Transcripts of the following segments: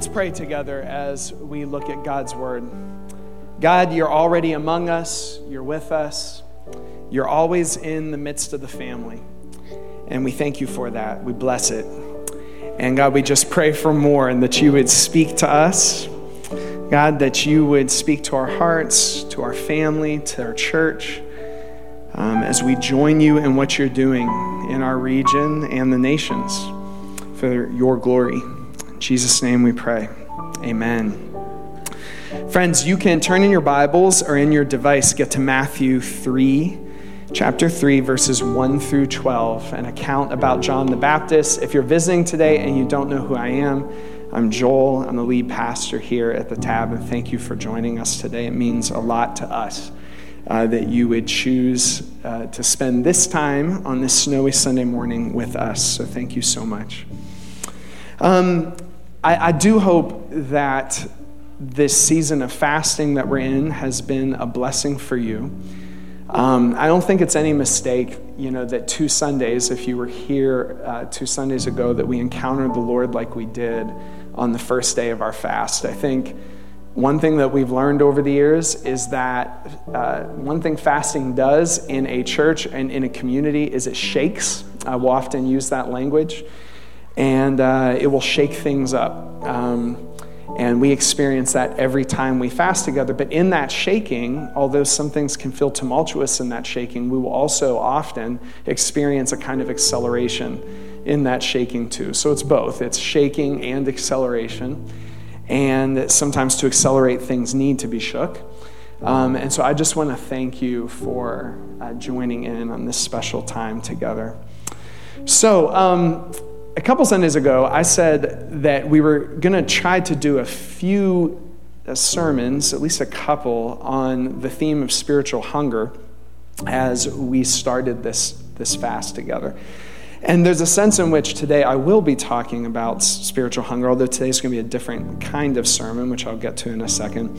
Let's pray together as we look at God's word. God, you're already among us, you're with us, you're always in the midst of the family. And we thank you for that. We bless it. And God, we just pray for more and that you would speak to us. God, that you would speak to our hearts, to our family, to our church, um, as we join you in what you're doing in our region and the nations for your glory. Jesus' name we pray. Amen. Friends, you can turn in your Bibles or in your device, get to Matthew 3, chapter 3, verses 1 through 12, an account about John the Baptist. If you're visiting today and you don't know who I am, I'm Joel. I'm the lead pastor here at the Tab, and thank you for joining us today. It means a lot to us uh, that you would choose uh, to spend this time on this snowy Sunday morning with us. So thank you so much. Um, I, I do hope that this season of fasting that we're in has been a blessing for you. Um, I don't think it's any mistake, you know, that two Sundays, if you were here uh, two Sundays ago, that we encountered the Lord like we did on the first day of our fast. I think one thing that we've learned over the years is that uh, one thing fasting does in a church and in a community is it shakes. I will often use that language, and uh, it will shake things up. Um, and we experience that every time we fast together. But in that shaking, although some things can feel tumultuous in that shaking, we will also often experience a kind of acceleration in that shaking too. So it's both it's shaking and acceleration. And sometimes to accelerate things need to be shook. Um, and so I just want to thank you for uh, joining in on this special time together. So, um, a couple Sundays ago, I said that we were going to try to do a few uh, sermons, at least a couple, on the theme of spiritual hunger as we started this, this fast together. And there's a sense in which today I will be talking about spiritual hunger, although today's going to be a different kind of sermon, which I'll get to in a second.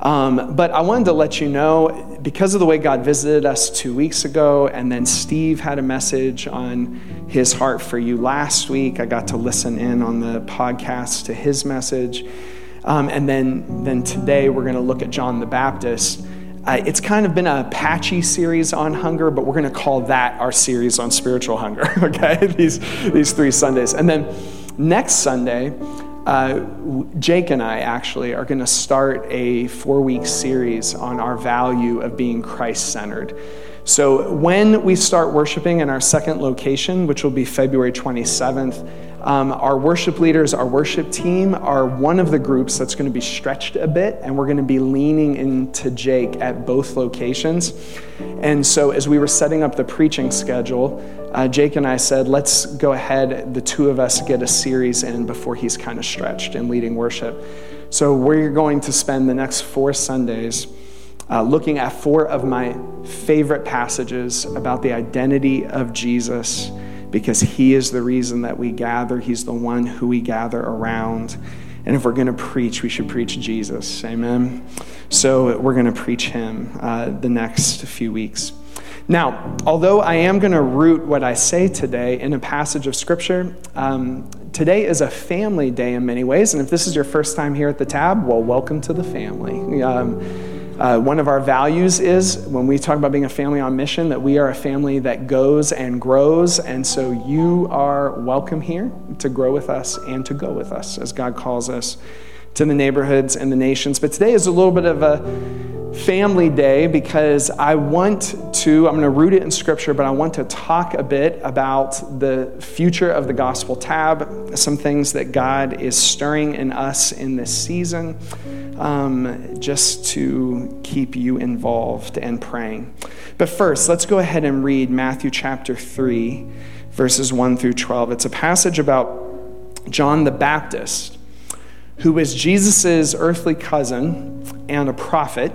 Um, but I wanted to let you know because of the way God visited us two weeks ago, and then Steve had a message on his heart for you last week. I got to listen in on the podcast to his message. Um, and then, then today we're going to look at John the Baptist. Uh, it's kind of been a patchy series on hunger, but we're going to call that our series on spiritual hunger, okay? these, these three Sundays. And then next Sunday, uh, Jake and I actually are going to start a four week series on our value of being Christ centered. So, when we start worshiping in our second location, which will be February 27th, um, our worship leaders, our worship team are one of the groups that's going to be stretched a bit, and we're going to be leaning into Jake at both locations. And so, as we were setting up the preaching schedule, uh, Jake and I said, let's go ahead, the two of us get a series in before he's kind of stretched in leading worship. So we're going to spend the next four Sundays uh, looking at four of my favorite passages about the identity of Jesus because he is the reason that we gather, he's the one who we gather around. And if we're going to preach, we should preach Jesus. Amen. So we're going to preach him uh, the next few weeks. Now, although I am going to root what I say today in a passage of Scripture, um, today is a family day in many ways. And if this is your first time here at the tab, well, welcome to the family. Um, uh, one of our values is when we talk about being a family on mission that we are a family that goes and grows. And so you are welcome here to grow with us and to go with us as God calls us to the neighborhoods and the nations. But today is a little bit of a family day because I want to, I'm going to root it in scripture, but I want to talk a bit about the future of the gospel tab, some things that God is stirring in us in this season, um, just to keep you involved and praying. But first, let's go ahead and read Matthew chapter 3, verses 1 through 12. It's a passage about John the Baptist who was Jesus' earthly cousin and a prophet.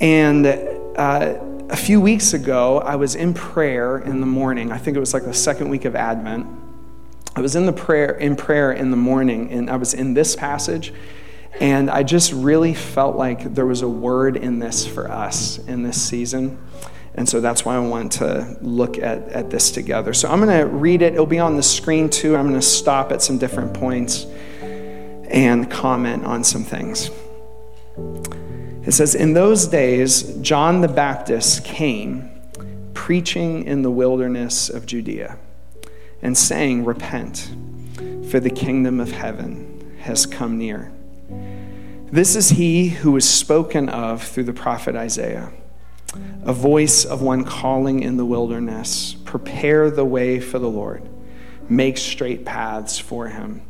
And uh, a few weeks ago, I was in prayer in the morning. I think it was like the second week of Advent. I was in the prayer in prayer in the morning, and I was in this passage, and I just really felt like there was a word in this for us in this season. And so that's why I want to look at, at this together. So I'm going to read it. It'll be on the screen too. I'm going to stop at some different points and comment on some things. It says, In those days, John the Baptist came preaching in the wilderness of Judea and saying, Repent, for the kingdom of heaven has come near. This is he who was spoken of through the prophet Isaiah, a voice of one calling in the wilderness, Prepare the way for the Lord, make straight paths for him.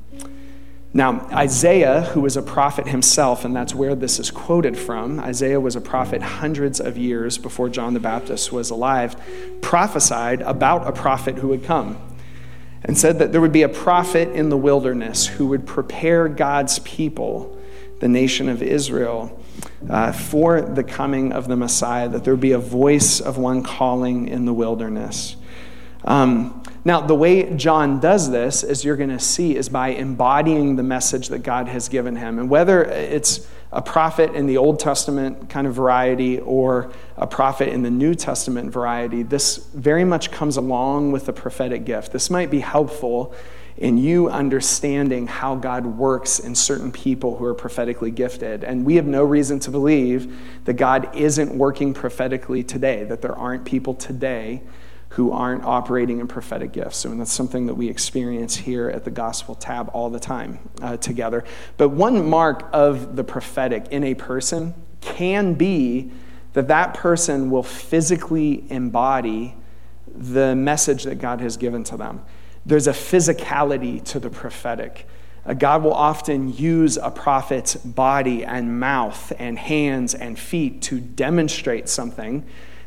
Now, Isaiah, who was a prophet himself, and that's where this is quoted from, Isaiah was a prophet hundreds of years before John the Baptist was alive, prophesied about a prophet who would come and said that there would be a prophet in the wilderness who would prepare God's people, the nation of Israel, uh, for the coming of the Messiah, that there would be a voice of one calling in the wilderness. Um, now, the way John does this, as you're going to see, is by embodying the message that God has given him. And whether it's a prophet in the Old Testament kind of variety or a prophet in the New Testament variety, this very much comes along with the prophetic gift. This might be helpful in you understanding how God works in certain people who are prophetically gifted. And we have no reason to believe that God isn't working prophetically today, that there aren't people today who aren't operating in prophetic gifts. And that's something that we experience here at the Gospel Tab all the time uh, together. But one mark of the prophetic in a person can be that that person will physically embody the message that God has given to them. There's a physicality to the prophetic. Uh, God will often use a prophet's body and mouth and hands and feet to demonstrate something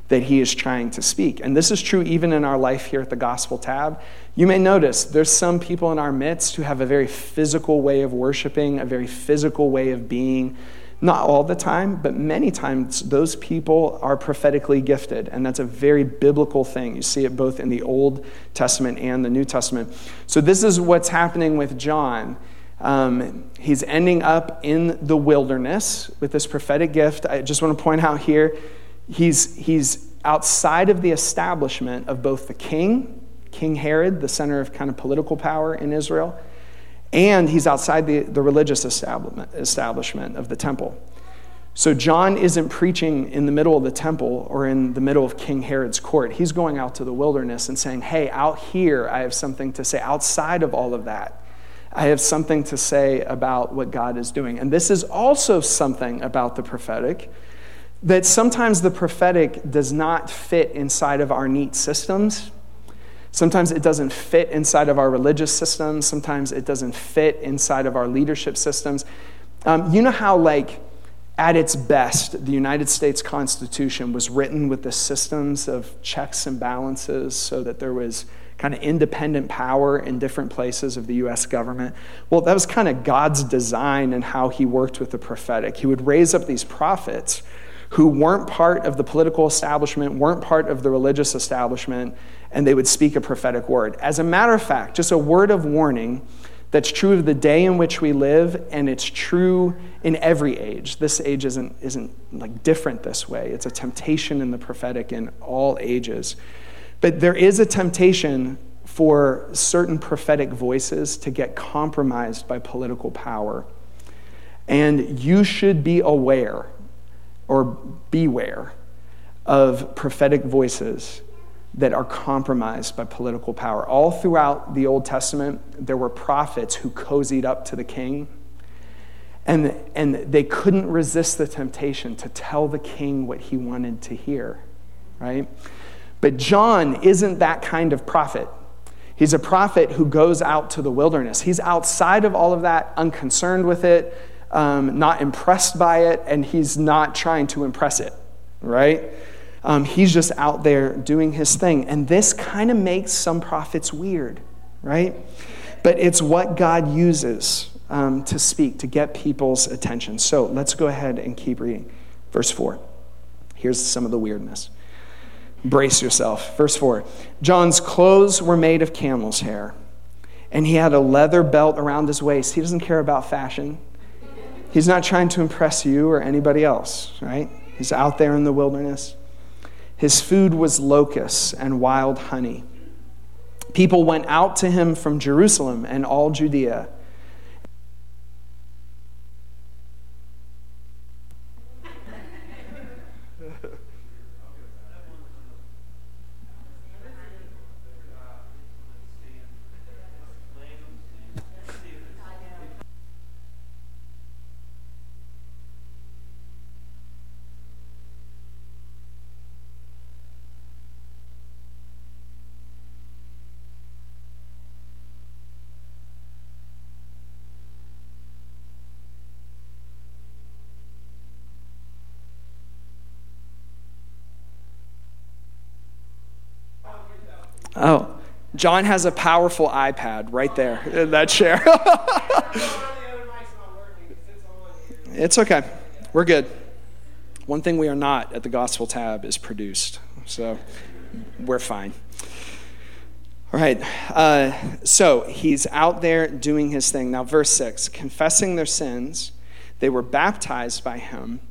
that he is trying to speak. And this is true even in our life here at the Gospel Tab. You may notice there's some people in our midst who have a very physical way of worshiping, a very physical way of being. Not all the time, but many times those people are prophetically gifted, and that's a very biblical thing. You see it both in the Old Testament and the New Testament. So, this is what's happening with John. Um, he's ending up in the wilderness with this prophetic gift. I just want to point out here he's, he's outside of the establishment of both the king, King Herod, the center of kind of political power in Israel, and he's outside the, the religious establishment, establishment of the temple. So John isn't preaching in the middle of the temple or in the middle of King Herod's court. He's going out to the wilderness and saying, Hey, out here, I have something to say. Outside of all of that, I have something to say about what God is doing. And this is also something about the prophetic that sometimes the prophetic does not fit inside of our neat systems. Sometimes it doesn't fit inside of our religious systems. Sometimes it doesn't fit inside of our leadership systems. Um, you know how, like, at its best, the United States Constitution was written with the systems of checks and balances so that there was kind of independent power in different places of the US government. Well, that was kind of God's design and how he worked with the prophetic. He would raise up these prophets who weren't part of the political establishment, weren't part of the religious establishment, and they would speak a prophetic word. As a matter of fact, just a word of warning that's true of the day in which we live, and it's true in every age. This age isn't, isn't like different this way. It's a temptation in the prophetic in all ages. But there is a temptation for certain prophetic voices to get compromised by political power. And you should be aware or beware of prophetic voices that are compromised by political power. All throughout the Old Testament, there were prophets who cozied up to the king, and, and they couldn't resist the temptation to tell the king what he wanted to hear, right? But John isn't that kind of prophet. He's a prophet who goes out to the wilderness. He's outside of all of that, unconcerned with it, um, not impressed by it, and he's not trying to impress it, right? Um, he's just out there doing his thing. And this kind of makes some prophets weird, right? But it's what God uses um, to speak, to get people's attention. So let's go ahead and keep reading. Verse 4. Here's some of the weirdness. Brace yourself. Verse 4 John's clothes were made of camel's hair, and he had a leather belt around his waist. He doesn't care about fashion. He's not trying to impress you or anybody else, right? He's out there in the wilderness. His food was locusts and wild honey. People went out to him from Jerusalem and all Judea Oh, John has a powerful iPad right there in that chair. it's okay. We're good. One thing we are not at the Gospel tab is produced. So we're fine. All right. Uh, so he's out there doing his thing. Now, verse 6 confessing their sins, they were baptized by him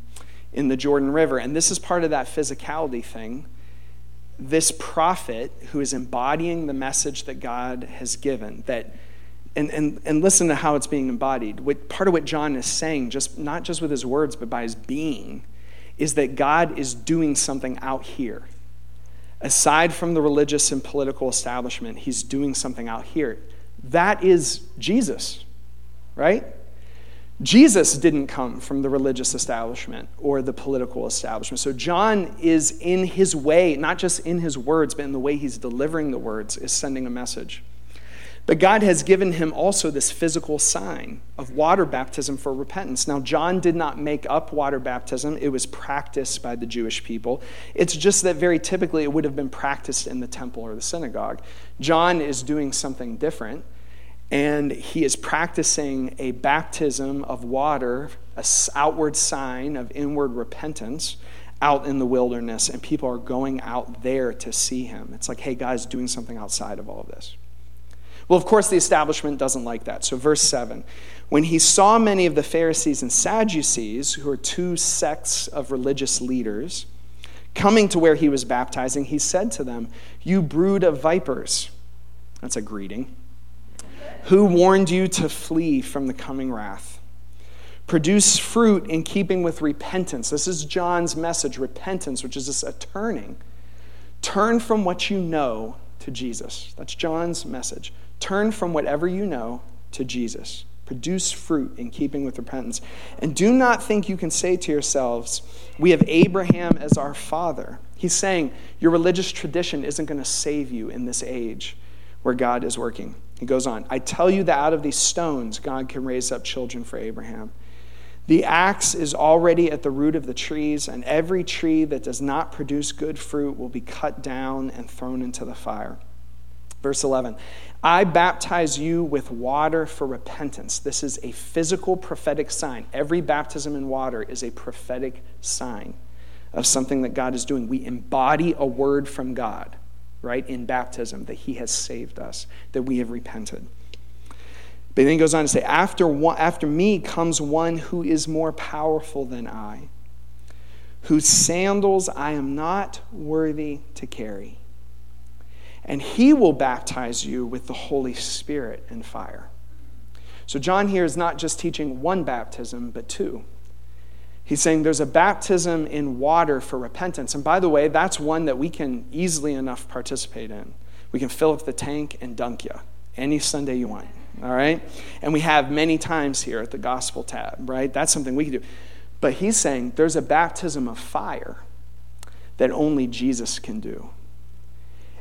in the Jordan River. And this is part of that physicality thing. This prophet who is embodying the message that God has given, that and, and, and listen to how it's being embodied. What, part of what John is saying, just not just with his words, but by his being, is that God is doing something out here aside from the religious and political establishment, he's doing something out here. That is Jesus, right? Jesus didn't come from the religious establishment or the political establishment. So John is in his way, not just in his words, but in the way he's delivering the words, is sending a message. But God has given him also this physical sign of water baptism for repentance. Now, John did not make up water baptism, it was practiced by the Jewish people. It's just that very typically it would have been practiced in the temple or the synagogue. John is doing something different, and he is practicing a baptism of water, an outward sign of inward repentance out in the wilderness, and people are going out there to see him. It's like, hey, God's doing something outside of all of this. Well, of course, the establishment doesn't like that. So, verse 7 When he saw many of the Pharisees and Sadducees, who are two sects of religious leaders, coming to where he was baptizing, he said to them, You brood of vipers. That's a greeting. Who warned you to flee from the coming wrath? Produce fruit in keeping with repentance. This is John's message repentance, which is a turning. Turn from what you know to Jesus. That's John's message. Turn from whatever you know to Jesus. Produce fruit in keeping with repentance. And do not think you can say to yourselves, We have Abraham as our father. He's saying your religious tradition isn't going to save you in this age where God is working. He goes on, I tell you that out of these stones, God can raise up children for Abraham. The axe is already at the root of the trees, and every tree that does not produce good fruit will be cut down and thrown into the fire. Verse 11 I baptize you with water for repentance. This is a physical prophetic sign. Every baptism in water is a prophetic sign of something that God is doing. We embody a word from God, right, in baptism that He has saved us, that we have repented. But then he goes on to say, after, one, after me comes one who is more powerful than I, whose sandals I am not worthy to carry and he will baptize you with the Holy Spirit and fire. So, John here is not just teaching one baptism, but two. He's saying there's a baptism in water for repentance. And by the way, that's one that we can easily enough participate in. We can fill up the tank and dunk you any Sunday you want. All right? And we have many times here at the gospel tab, right? That's something we can do. But he's saying there's a baptism of fire that only Jesus can do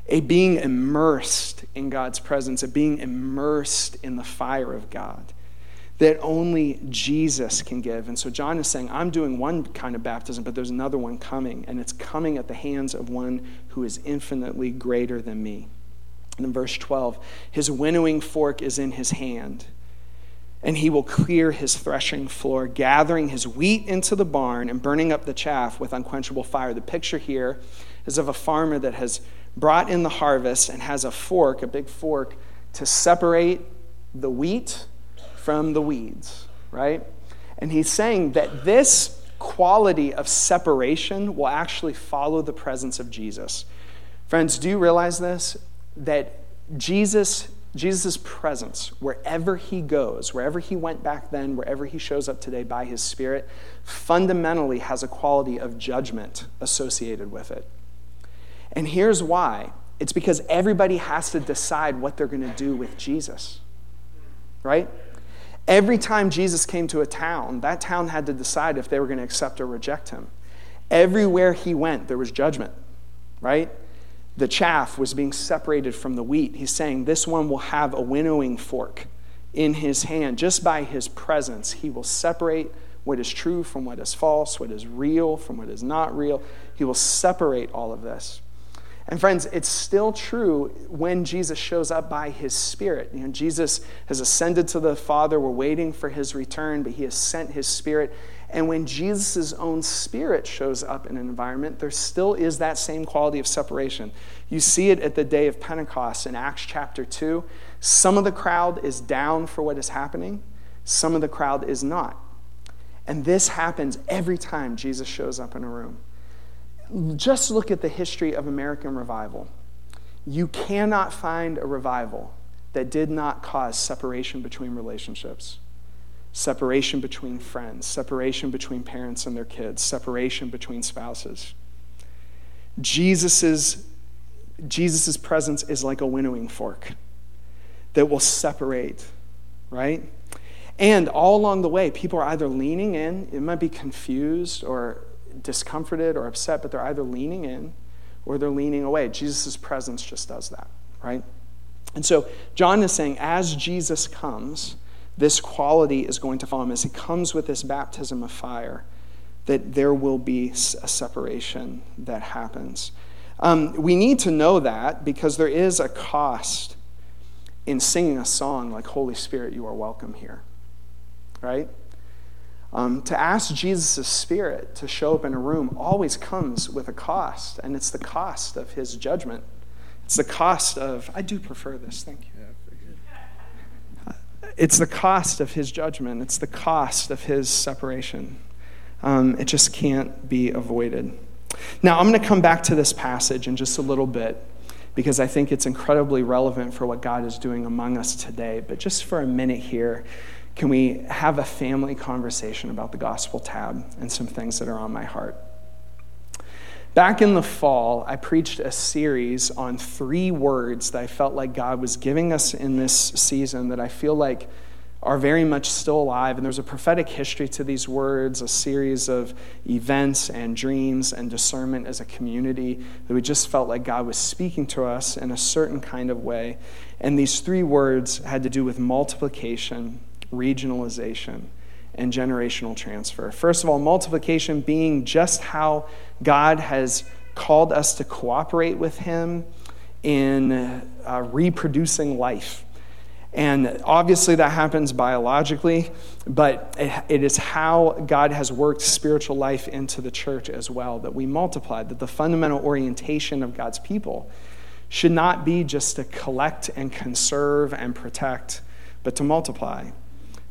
a being immersed in God's presence, a being immersed in the fire of God that only Jesus can give. And so John is saying, I'm doing one kind of baptism, but there's another one coming, and it's coming at the hands of one who is infinitely greater than me. And in verse 12, his winnowing fork is in his hand, and he will clear his threshing floor, gathering his wheat into the barn and burning up the chaff with unquenchable fire. The picture here is of a farmer that has brought in the harvest and has a fork, a big fork, to separate the wheat from the weeds, right? And he's saying that this quality of separation will actually follow the presence of Jesus. Friends, do you realize this? That Jesus Jesus' presence, wherever he goes, wherever he went back then, wherever he shows up today by his Spirit, fundamentally has a quality of judgment associated with it. And here's why it's because everybody has to decide what they're going to do with Jesus, right? Every time Jesus came to a town, that town had to decide if they were going to accept or reject him. Everywhere he went, there was judgment, right? The chaff was being separated from the wheat. He's saying this one will have a winnowing fork in his hand. Just by his presence, he will separate what is true from what is false, what is real from what is not real. He will separate all of this. And friends, it's still true when Jesus shows up by his Spirit. You know, Jesus has ascended to the Father. We're waiting for his return, but he has sent his Spirit. And when Jesus' own Spirit shows up in an environment, there still is that same quality of separation. You see it at the day of Pentecost in Acts chapter 2. Some of the crowd is down for what is happening, some of the crowd is not. And this happens every time Jesus shows up in a room. Just look at the history of American revival. You cannot find a revival that did not cause separation between relationships, separation between friends, separation between parents and their kids, separation between spouses. Jesus's, Jesus's presence is like a winnowing fork that will separate, right? And all along the way, people are either leaning in, it might be confused or discomforted or upset, but they're either leaning in or they're leaning away. Jesus' presence just does that, right? And so John is saying, as Jesus comes, this quality is going to follow him. As he comes with this baptism of fire, that there will be a separation that happens. Um, we need to know that because there is a cost in singing a song like Holy Spirit, you are welcome here, right? Um, to ask Jesus' Spirit to show up in a room always comes with a cost, and it's the cost of his judgment. It's the cost of, I do prefer this, thank you. It's the cost of his judgment, it's the cost of his separation. Um, it just can't be avoided. Now, I'm going to come back to this passage in just a little bit because I think it's incredibly relevant for what God is doing among us today. But just for a minute here, can we have a family conversation about the gospel tab and some things that are on my heart? Back in the fall, I preached a series on three words that I felt like God was giving us in this season that I feel like are very much still alive. And there's a prophetic history to these words, a series of events and dreams and discernment as a community that we just felt like God was speaking to us in a certain kind of way. And these three words had to do with multiplication, regionalization, and generational transfer. First of all, multiplication being just how God has called us to cooperate with Him in uh, reproducing life. And obviously, that happens biologically, but it is how God has worked spiritual life into the church as well that we multiply, that the fundamental orientation of God's people should not be just to collect and conserve and protect, but to multiply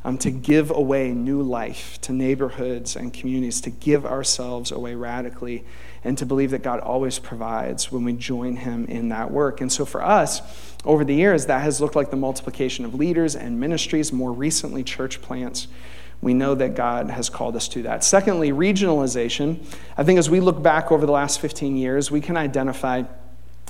um, to give away new life to neighborhoods and communities, to give ourselves away radically, and to believe that God always provides when we join Him in that work. And so for us, over the years, that has looked like the multiplication of leaders and ministries, more recently, church plants. We know that God has called us to that. Secondly, regionalization. I think as we look back over the last 15 years, we can identify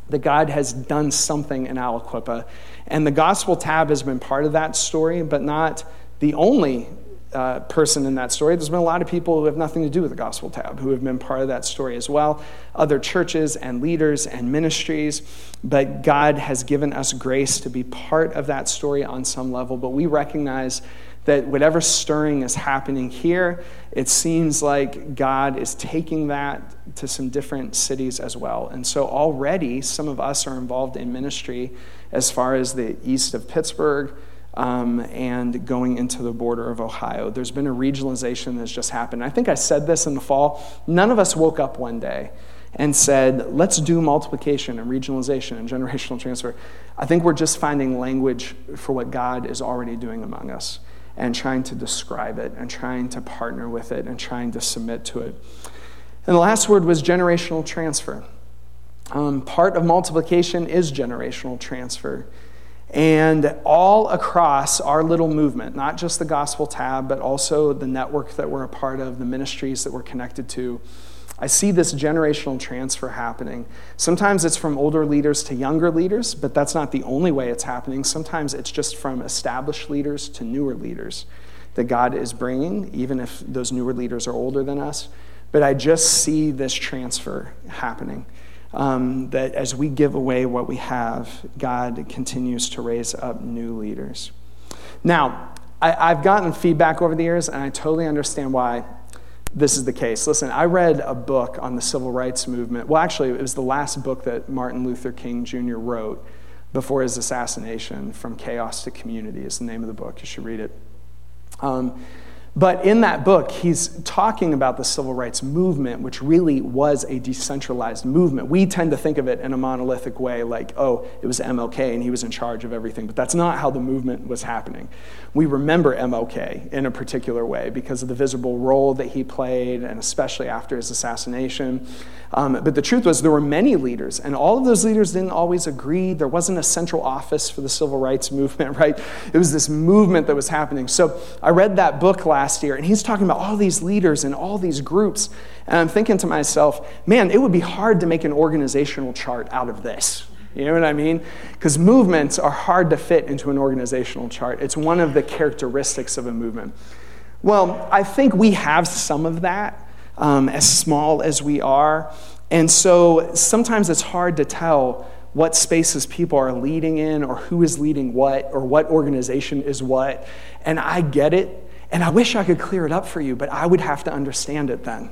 that God has done something in Aliquippa. And the gospel tab has been part of that story, but not the only uh, person in that story. There's been a lot of people who have nothing to do with the Gospel Tab who have been part of that story as well, other churches and leaders and ministries. But God has given us grace to be part of that story on some level. But we recognize that whatever stirring is happening here, it seems like God is taking that to some different cities as well. And so already some of us are involved in ministry as far as the east of Pittsburgh um, and going into the border of Ohio. There's been a regionalization that's just happened. I think I said this in the fall. None of us woke up one day and said, let's do multiplication and regionalization and generational transfer. I think we're just finding language for what God is already doing among us and trying to describe it and trying to partner with it and trying to submit to it. And the last word was generational transfer. Um, part of multiplication is generational transfer. And all across our little movement, not just the gospel tab, but also the network that we're a part of, the ministries that we're connected to, I see this generational transfer happening. Sometimes it's from older leaders to younger leaders, but that's not the only way it's happening. Sometimes it's just from established leaders to newer leaders that God is bringing, even if those newer leaders are older than us. But I just see this transfer happening um, that as we give away what we have, God continues to raise up new leaders. Now, I, I've gotten feedback over the years, and I totally understand why. this is the case. Listen, I read a book on the civil rights movement. Well, actually, it was the last book that Martin Luther King Jr. wrote before his assassination. From Chaos to Community is the name of the book. You should read it. Um, but in that book, he's talking about the civil rights movement, which really was a decentralized movement. We tend to think of it in a monolithic way, like, oh, it was MLK and he was in charge of everything. But that's not how the movement was happening. We remember MLK in a particular way because of the visible role that he played, and especially after his assassination. Um, but the truth was, there were many leaders, and all of those leaders didn't always agree. There wasn't a central office for the civil rights movement, right? It was this movement that was happening. So I read that book last year, and he's talking about all these leaders and all these groups. And I'm thinking to myself, man, it would be hard to make an organizational chart out of this. You know what I mean? Because movements are hard to fit into an organizational chart. It's one of the characteristics of a movement. Well, I think we have some of that um, as small as we are. And so sometimes it's hard to tell what spaces people are leading in or who is leading what or what organization is what. And I get it. And I wish I could clear it up for you, but I would have to understand it then.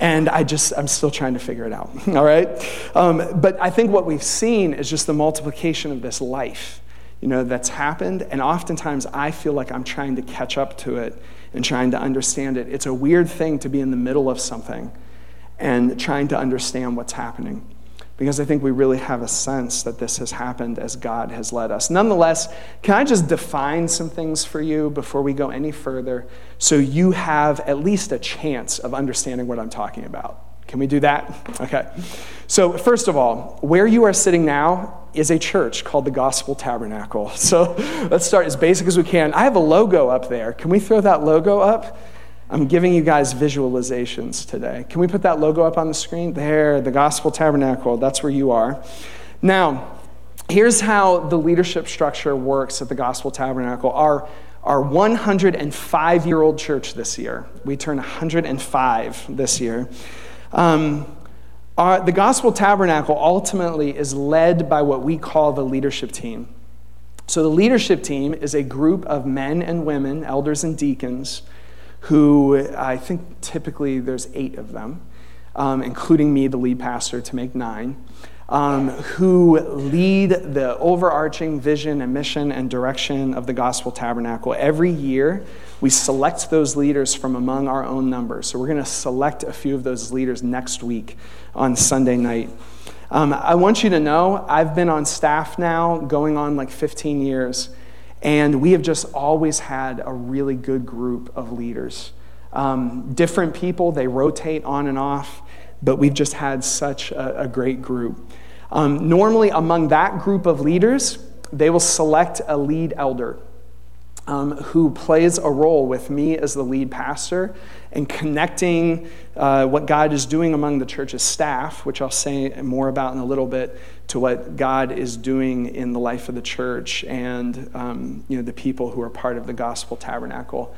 And I just, I'm still trying to figure it out, all right? Um, but I think what we've seen is just the multiplication of this life, you know, that's happened. And oftentimes I feel like I'm trying to catch up to it and trying to understand it. It's a weird thing to be in the middle of something and trying to understand what's happening because I think we really have a sense that this has happened as God has led us. Nonetheless, can I just define some things for you before we go any further so you have at least a chance of understanding what I'm talking about? Can we do that? Okay. So, first of all, where you are sitting now is a church called the Gospel Tabernacle. So, let's start as basic as we can. I have a logo up there. Can we throw that logo up? I'm giving you guys visualizations today. Can we put that logo up on the screen? There, the Gospel Tabernacle, that's where you are. Now, here's how the leadership structure works at the Gospel Tabernacle. Our our 105 year old church this year. We turn 105 this year. Um, our, the Gospel Tabernacle ultimately is led by what we call the leadership team. So, the leadership team is a group of men and women, elders and deacons, who I think typically there's eight of them, um, including me, the lead pastor, to make nine um, who lead the overarching vision and mission and direction of the Gospel Tabernacle. Every year, we select those leaders from among our own numbers. So we're going to select a few of those leaders next week on Sunday night. Um, I want you to know I've been on staff now going on like 15 years, and we have just always had a really good group of leaders. Um, different people, they rotate on and off but we've just had such a, a great group. Um, normally, among that group of leaders, they will select a lead elder um, who plays a role with me as the lead pastor in connecting uh, what God is doing among the church's staff, which I'll say more about in a little bit, to what God is doing in the life of the church and um, you know, the people who are part of the gospel tabernacle.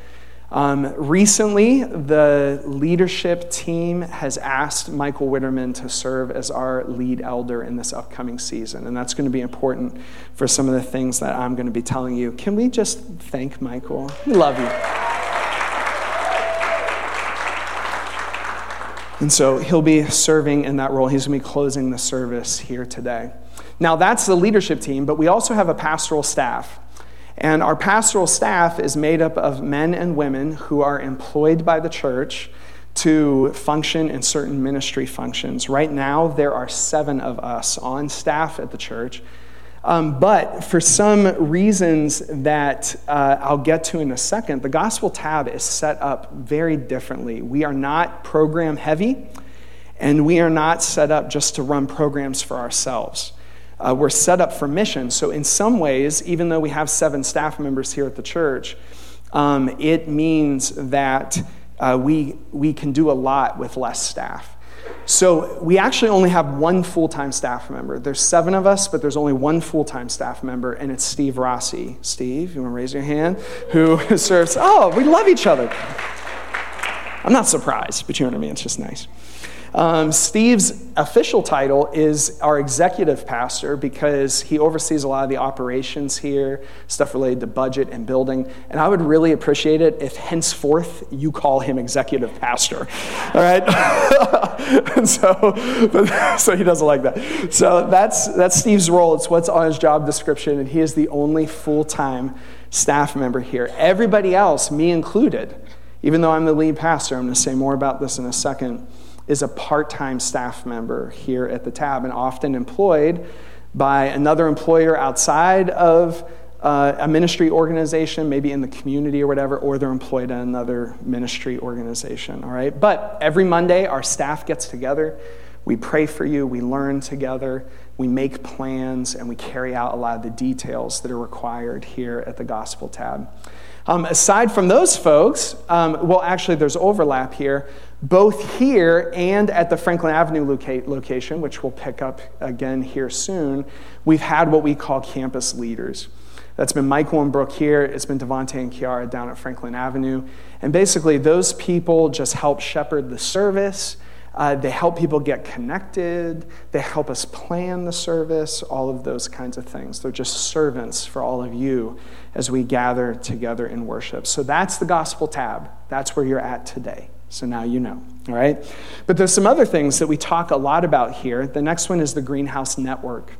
Um, recently, the leadership team has asked Michael Witterman to serve as our lead elder in this upcoming season, and that's going to be important for some of the things that I'm going to be telling you. Can we just thank Michael? We love you. And so he'll be serving in that role. He's going to be closing the service here today. Now, that's the leadership team, but we also have a pastoral staff. And our pastoral staff is made up of men and women who are employed by the church to function in certain ministry functions. Right now, there are seven of us on staff at the church. Um, but for some reasons that uh, I'll get to in a second, the Gospel Tab is set up very differently. We are not program heavy, and we are not set up just to run programs for ourselves. Uh, we're set up for mission. So, in some ways, even though we have seven staff members here at the church, um, it means that uh, we, we can do a lot with less staff. So, we actually only have one full time staff member. There's seven of us, but there's only one full time staff member, and it's Steve Rossi. Steve, you want to raise your hand? Who serves? Oh, we love each other. I'm not surprised, but you know what I mean? It's just nice. Um, Steve's official title is our executive pastor because he oversees a lot of the operations here, stuff related to budget and building. And I would really appreciate it if henceforth you call him executive pastor. All right? and so, but, so he doesn't like that. So that's, that's Steve's role. It's what's on his job description, and he is the only full time staff member here. Everybody else, me included, even though I'm the lead pastor, I'm going to say more about this in a second, is a part time staff member here at the tab and often employed by another employer outside of uh, a ministry organization, maybe in the community or whatever, or they're employed at another ministry organization, all right? But every Monday, our staff gets together. We pray for you, we learn together, we make plans, and we carry out a lot of the details that are required here at the Gospel Tab. Um, aside from those folks, um, well, actually, there's overlap here, both here and at the Franklin Avenue loca- location, which we'll pick up again here soon. We've had what we call campus leaders. That's been Michael and Brooke here. It's been Devontae and Kiara down at Franklin Avenue. And basically, those people just help shepherd the service uh, they help people get connected. They help us plan the service, all of those kinds of things. They're just servants for all of you as we gather together in worship. So that's the gospel tab. That's where you're at today. So now you know, all right? But there's some other things that we talk a lot about here. The next one is the Greenhouse Network.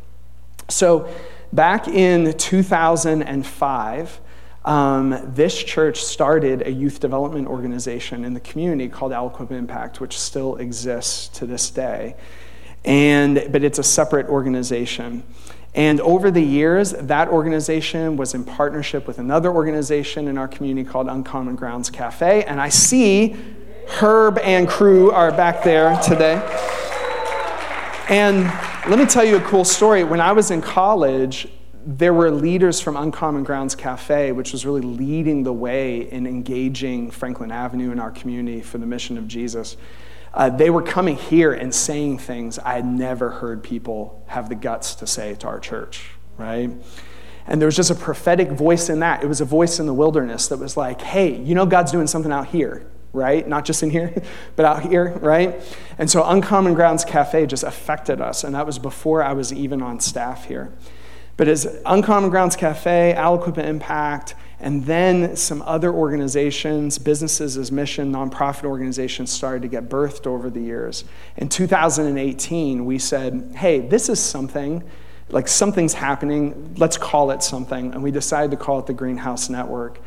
So back in 2005, um, this church started a youth development organization in the community called Aliquippa Impact, which still exists to this day. And, but it's a separate organization. And over the years, that organization was in partnership with another organization in our community called Uncommon Grounds Cafe. And I see Herb and crew are back there today. And let me tell you a cool story. When I was in college, there were leaders from Uncommon Grounds Cafe, which was really leading the way in engaging Franklin Avenue in our community for the mission of Jesus. Uh, they were coming here and saying things I had never heard people have the guts to say to our church, right? And there was just a prophetic voice in that. It was a voice in the wilderness that was like, hey, you know God's doing something out here, right? Not just in here, but out here, right? And so Uncommon Grounds Cafe just affected us. And that was before I was even on staff here. But as Uncommon Grounds Cafe, Aliquippa Impact, and then some other organizations, businesses as mission, nonprofit organizations started to get birthed over the years. In 2018, we said, hey, this is something, like something's happening, let's call it something. And we decided to call it the Greenhouse Network.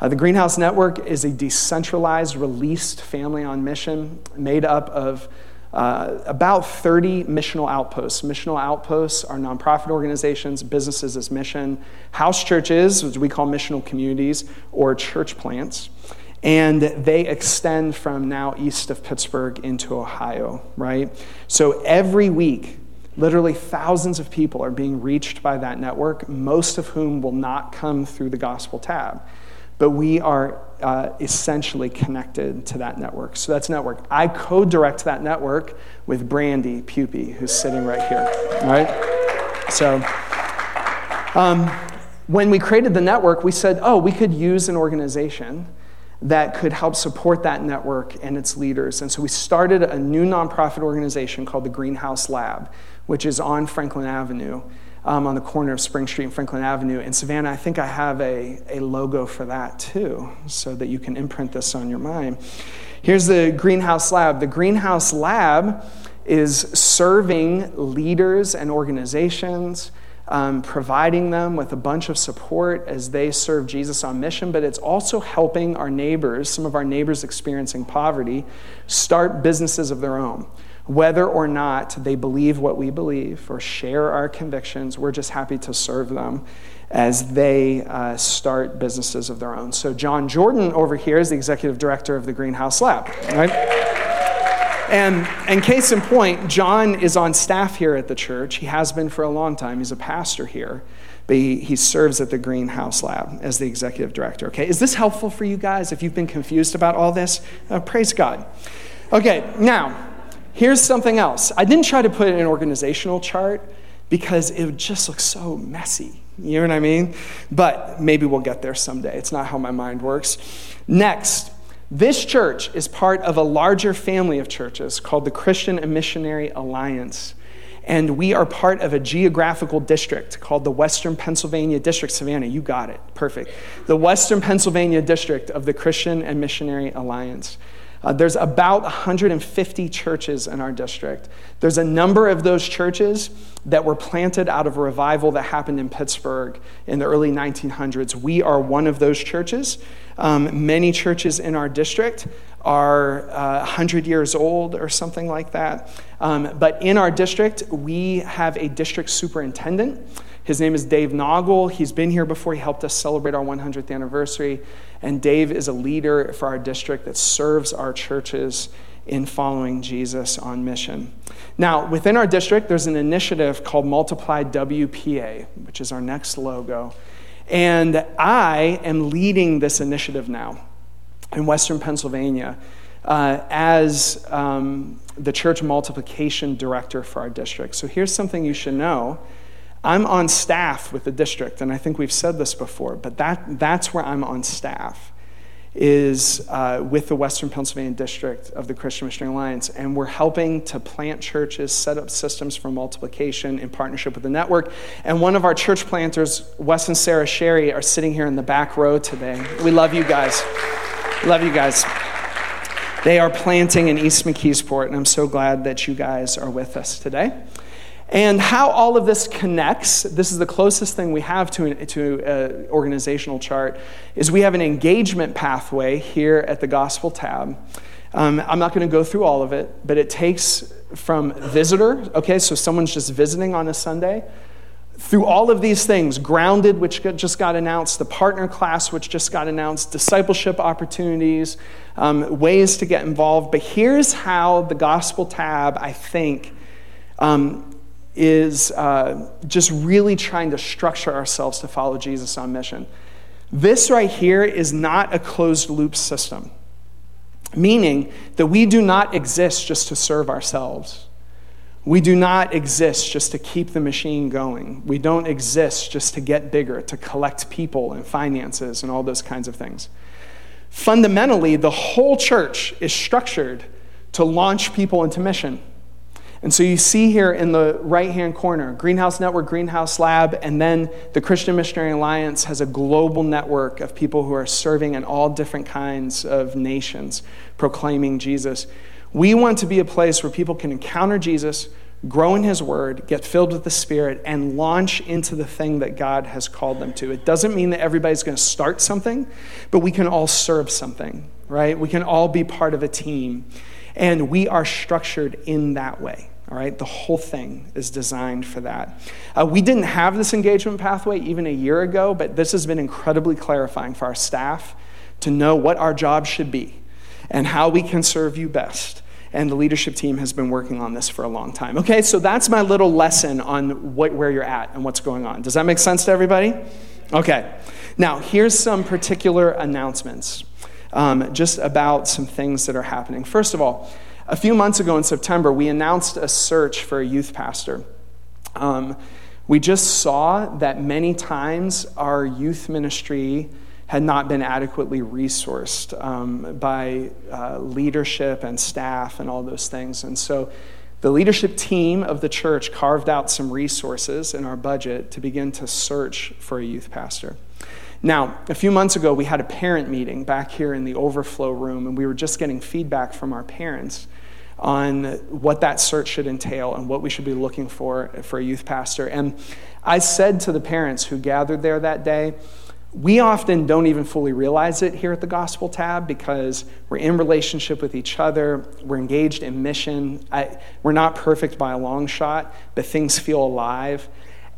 Uh, the Greenhouse Network is a decentralized, released family on mission made up of uh, about 30 missional outposts. Missional outposts are nonprofit organizations, businesses as mission, house churches, which we call missional communities, or church plants. And they extend from now east of Pittsburgh into Ohio, right? So every week, literally thousands of people are being reached by that network, most of whom will not come through the gospel tab but we are uh, essentially connected to that network. So that's network. I co-direct that network with Brandy Pupi, who's sitting right here. All right. So um, when we created the network, we said, oh, we could use an organization that could help support that network and its leaders. And so we started a new nonprofit organization called the Greenhouse Lab, which is on Franklin Avenue um, on the corner of Spring Street and Franklin Avenue. In Savannah, I think I have a, a logo for that too, so that you can imprint this on your mind. Here's the Greenhouse Lab. The Greenhouse Lab is serving leaders and organizations. Um, providing them with a bunch of support as they serve Jesus on mission, but it's also helping our neighbors, some of our neighbors experiencing poverty, start businesses of their own. Whether or not they believe what we believe or share our convictions, we're just happy to serve them as they uh, start businesses of their own. So, John Jordan over here is the executive director of the Greenhouse Lab, right? And, and case in point, John is on staff here at the church. He has been for a long time. He's a pastor here, but he, he serves at the Greenhouse Lab as the executive director. Okay, is this helpful for you guys if you've been confused about all this? Uh, praise God. Okay, now, Here's something else. I didn't try to put an organizational chart because it would just look so messy. You know what I mean? But maybe we'll get there someday. It's not how my mind works. Next, This church is part of a larger family of churches called the Christian and Missionary Alliance. And we are part of a geographical district called the Western Pennsylvania District. Savannah, you got it. Perfect. The Western Pennsylvania District of the Christian and Missionary Alliance. Uh, there's about 150 churches in our district. There's a number of those churches that were planted out of a revival that happened in Pittsburgh in the early 1900s. We are one of those churches. Um, many churches in our district are uh, 100 years old or something like that. Um, but in our district, we have a district superintendent. His name is Dave Noggle. He's been here before. He helped us celebrate our 100th anniversary. And Dave is a leader for our district that serves our churches in following Jesus on mission. Now, within our district, there's an initiative called Multiply WPA, which is our next logo. And I am leading this initiative now in Western Pennsylvania uh, as um, the church multiplication director for our district. So here's something you should know. I'm on staff with the district, and I think we've said this before, but that, that's where I'm on staff, is uh, with the Western Pennsylvania District of the Christian Missionary Alliance. And we're helping to plant churches, set up systems for multiplication in partnership with the network. And one of our church planters, Wes and Sarah Sherry, are sitting here in the back row today. We love you guys. Love you guys. They are planting in East McKeesport, and I'm so glad that you guys are with us today. And how all of this connects, this is the closest thing we have to an to a organizational chart, is we have an engagement pathway here at the Gospel tab. Um, I'm not going to go through all of it, but it takes from visitor, okay, so someone's just visiting on a Sunday, through all of these things grounded, which just got announced, the partner class, which just got announced, discipleship opportunities, um, ways to get involved. But here's how the Gospel tab, I think, um, is uh, just really trying to structure ourselves to follow Jesus on mission. This right here is not a closed loop system, meaning that we do not exist just to serve ourselves. We do not exist just to keep the machine going. We don't exist just to get bigger, to collect people and finances and all those kinds of things. Fundamentally, the whole church is structured to launch people into mission. And so you see here in the right hand corner Greenhouse Network, Greenhouse Lab, and then the Christian Missionary Alliance has a global network of people who are serving in all different kinds of nations, proclaiming Jesus. We want to be a place where people can encounter Jesus, grow in His Word, get filled with the Spirit, and launch into the thing that God has called them to. It doesn't mean that everybody's going to start something, but we can all serve something, right? We can all be part of a team. And we are structured in that way. All right, the whole thing is designed for that. Uh, we didn't have this engagement pathway even a year ago, but this has been incredibly clarifying for our staff to know what our job should be and how we can serve you best. And the leadership team has been working on this for a long time. Okay, so that's my little lesson on what, where you're at and what's going on. Does that make sense to everybody? Okay, now here's some particular announcements um, just about some things that are happening. First of all, a few months ago in September, we announced a search for a youth pastor. Um, we just saw that many times our youth ministry had not been adequately resourced um, by uh, leadership and staff and all those things. And so the leadership team of the church carved out some resources in our budget to begin to search for a youth pastor. Now, a few months ago, we had a parent meeting back here in the overflow room, and we were just getting feedback from our parents on what that search should entail and what we should be looking for for a youth pastor. And I said to the parents who gathered there that day, we often don't even fully realize it here at the Gospel tab because we're in relationship with each other, we're engaged in mission. I, we're not perfect by a long shot, but things feel alive.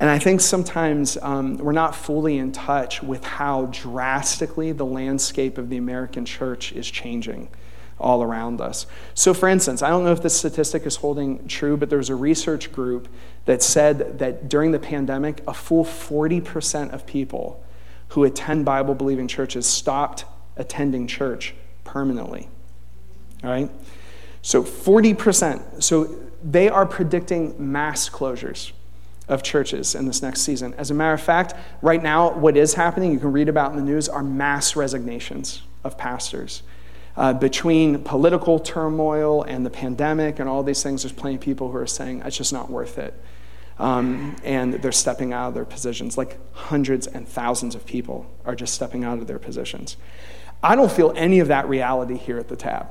And I think sometimes um, we're not fully in touch with how drastically the landscape of the American church is changing all around us. So, for instance, I don't know if this statistic is holding true, but there was a research group that said that during the pandemic, a full 40% of people who attend Bible believing churches stopped attending church permanently. All right? So, 40%. So, they are predicting mass closures of churches in this next season. As a matter of fact, right now, what is happening, you can read about in the news, are mass resignations of pastors. Uh, between political turmoil and the pandemic and all these things, there's plenty of people who are saying it's just not worth it. Um, and they're stepping out of their positions. Like hundreds and thousands of people are just stepping out of their positions. I don't feel any of that reality here at the tab.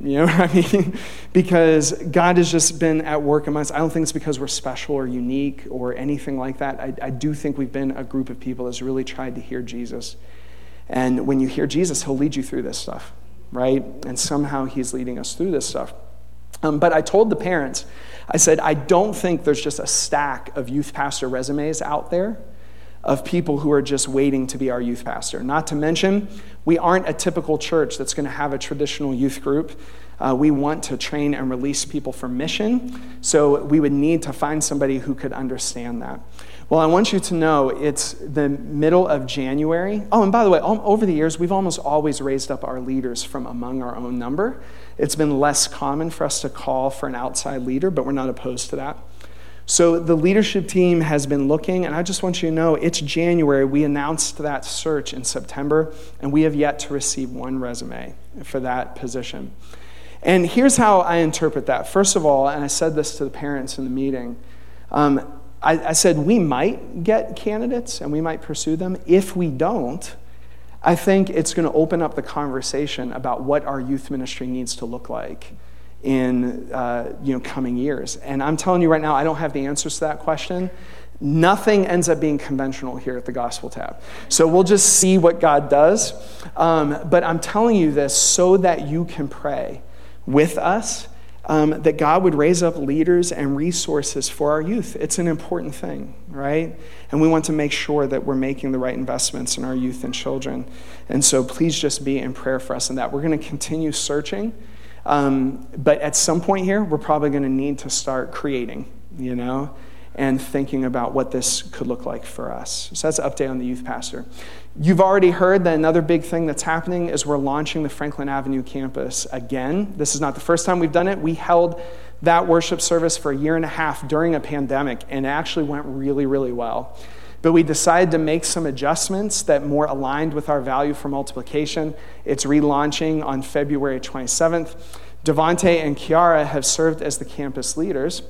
You know what I mean? because God has just been at work among us. I don't think it's because we're special or unique or anything like that. I, I do think we've been a group of people that's really tried to hear Jesus. And when you hear Jesus, he'll lead you through this stuff, right? And somehow he's leading us through this stuff. Um, but I told the parents, I said, I don't think there's just a stack of youth pastor resumes out there of people who are just waiting to be our youth pastor. Not to mention, we aren't a typical church that's going to have a traditional youth group. Uh, we want to train and release people for mission, so we would need to find somebody who could understand that. Well, I want you to know it's the middle of January. Oh, and by the way, over the years, we've almost always raised up our leaders from among our own number. It's been less common for us to call for an outside leader, but we're not opposed to that. So the leadership team has been looking, and I just want you to know it's January. We announced that search in September, and we have yet to receive one resume for that position. And here's how I interpret that. First of all, and I said this to the parents in the meeting, um, I, I said we might get candidates and we might pursue them. If we don't, I think it's going to open up the conversation about what our youth ministry needs to look like in uh, you know, coming years. And I'm telling you right now, I don't have the answers to that question. Nothing ends up being conventional here at the Gospel Tab. So we'll just see what God does. Um, but I'm telling you this so that you can pray with us. Um, that God would raise up leaders and resources for our youth. It's an important thing, right? And we want to make sure that we're making the right investments in our youth and children. And so please just be in prayer for us in that. We're going to continue searching. Um, but at some point here, we're probably going to need to start creating, you know, and thinking about what this could look like for us. So that's an update on the youth pastor. You've already heard that another big thing that's happening is we're launching the Franklin Avenue campus again. This is not the first time we've done it. We held that worship service for a year and a half during a pandemic, and it actually went really, really well. But we decided to make some adjustments that more aligned with our value for multiplication. It's relaunching on February 27th. Devonte and Kiara have served as the campus leaders.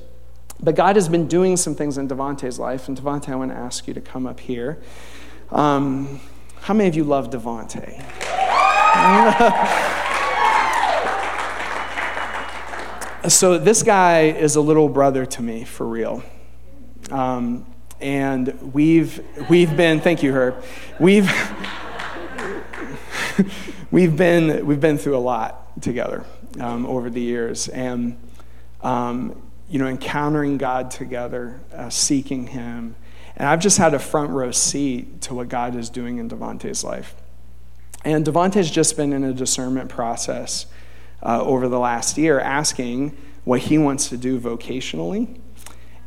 But God has been doing some things in Devonte's life. And Devonte, I want to ask you to come up here. Um, how many of you love Devonte? so this guy is a little brother to me, for real. Um, and we've we've been thank you Herb we've we've been we've been through a lot together um, over the years. And um, you know encountering God together uh, seeking Him. And I've just had a front row seat to what God is doing in Devonte's life. And Devonte's just been in a discernment process uh, over the last year asking what he wants to do vocationally.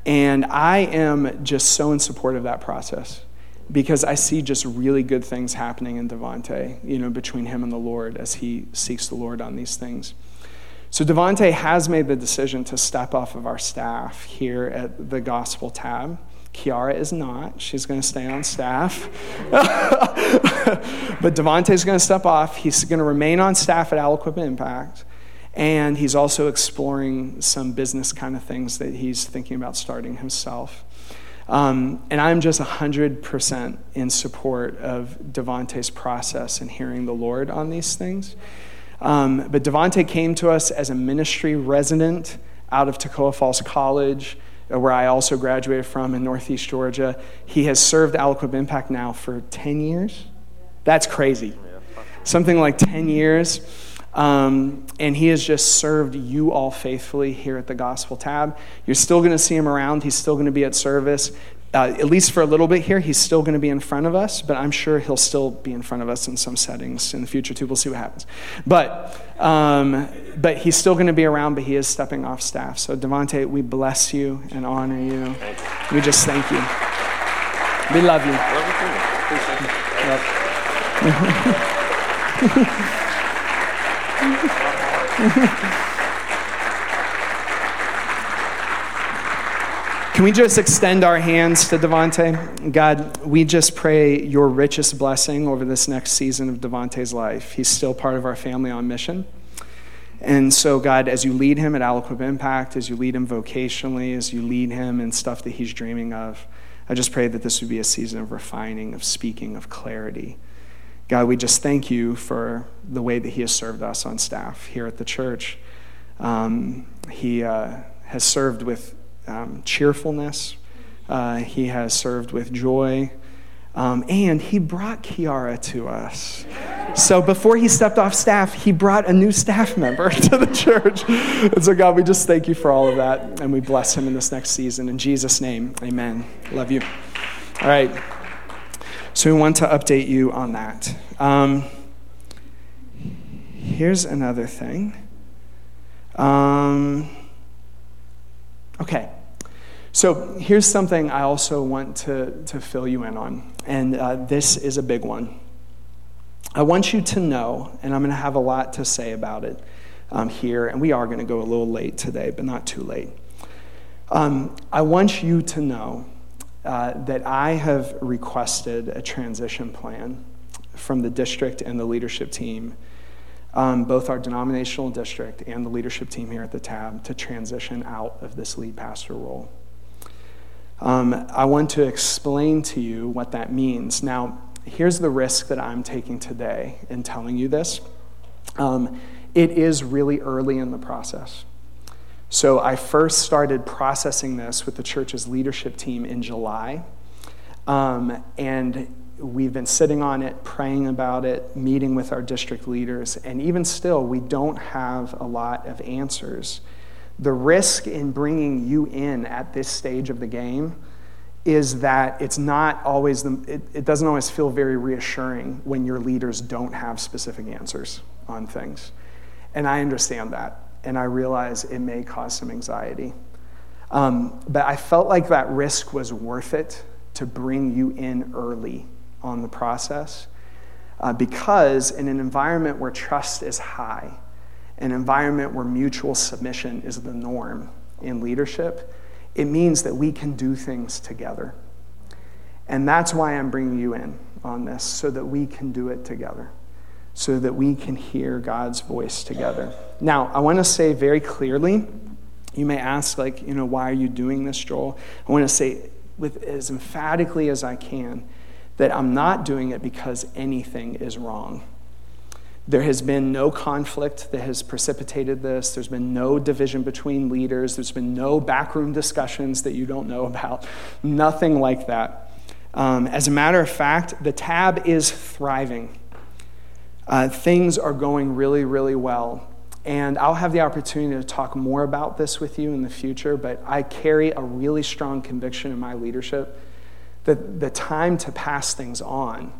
And I am just so in support of that process because I see just really good things happening in Devonte, you know, between him and the Lord as he seeks the Lord on these things. So Devonte has made the decision to step off of our staff here at the Gospel Tab. Kiara is not. She's going to stay on staff. but Devonte is going to step off. He's going to remain on staff at Aliquippa Impact. And he's also exploring some business kind of things that he's thinking about starting himself. Um, and I'm just 100% in support of Devonte's process and hearing the Lord on these things. Um, but Devonte came to us as a ministry resident out of Toccoa Falls College, uh, where I also graduated from in Northeast Georgia. He has served Aliquippa Impact now for 10 years. That's crazy. Something like 10 years. Um, and he has just served you all faithfully here at the Gospel Tab. You're still going to see him around. He's still going to be at service. Uh, at least for a little bit here, he's still going to be in front of us, but I'm sure he'll still be in front of us in some settings in the future too. We'll see what happens. But, um, but he's still going to be around, but he is stepping off staff. So, Devonte, we bless you and honor you. you. We just thank you. We love you. Love you Can we just extend our hands to Devonte? God, we just pray your richest blessing over this next season of Devonte's life. He's still part of our family on mission. And so, God, as you lead him at Aliquippa Impact, as you lead him vocationally, as you lead him in stuff that he's dreaming of, I just pray that this would be a season of refining, of speaking, of clarity. God, we just thank you for the way that he has served us on staff here at the church. Um, he uh, has served with um, cheerfulness. Uh, he has served with joy. Um, and he brought Kiara to us. So before he stepped off staff, he brought a new staff member to the church. And so, God, we just thank you for all of that. And we bless him in this next season. In Jesus' name, amen. Love you. All right. So we want to update you on that. Um, here's another thing. Um, Okay. So here's something I also want to, to fill you in on, and uh, this is a big one. I want you to know, and I'm going to have a lot to say about it um, here, and we are going to go a little late today, but not too late. Um, I want you to know uh, that I have requested a transition plan from the district and the leadership team um, both our denominational district and the leadership team here at the TAB to transition out of this lead pastor role. Um, I want to explain to you what that means. Now, here's the risk that I'm taking today in telling you this. Um, it is really early in the process. So I first started processing this with the church's leadership team in July. Um, and we've been sitting on it, praying about it, meeting with our district leaders, and even still, we don't have a lot of answers. The risk in bringing you in at this stage of the game is that it's not always the, it, it doesn't always feel very reassuring when your leaders don't have specific answers on things. And I understand that, and I realize it may cause some anxiety. Um, but I felt like that risk was worth it to bring you in early on the process. Uh, because in an environment where trust is high, an environment where mutual submission is the norm in leadership, it means that we can do things together. And that's why I'm bringing you in on this, so that we can do it together, so that we can hear God's voice together. Now, I want to say very clearly you may ask, like, you know, why are you doing this, Joel? I want to say with as emphatically as I can that I'm not doing it because anything is wrong. There has been no conflict that has precipitated this. There's been no division between leaders. There's been no backroom discussions that you don't know about. Nothing like that. Um, as a matter of fact, the tab is thriving. Uh, things are going really, really well. And I'll have the opportunity to talk more about this with you in the future, but I carry a really strong conviction in my leadership that the time to pass things on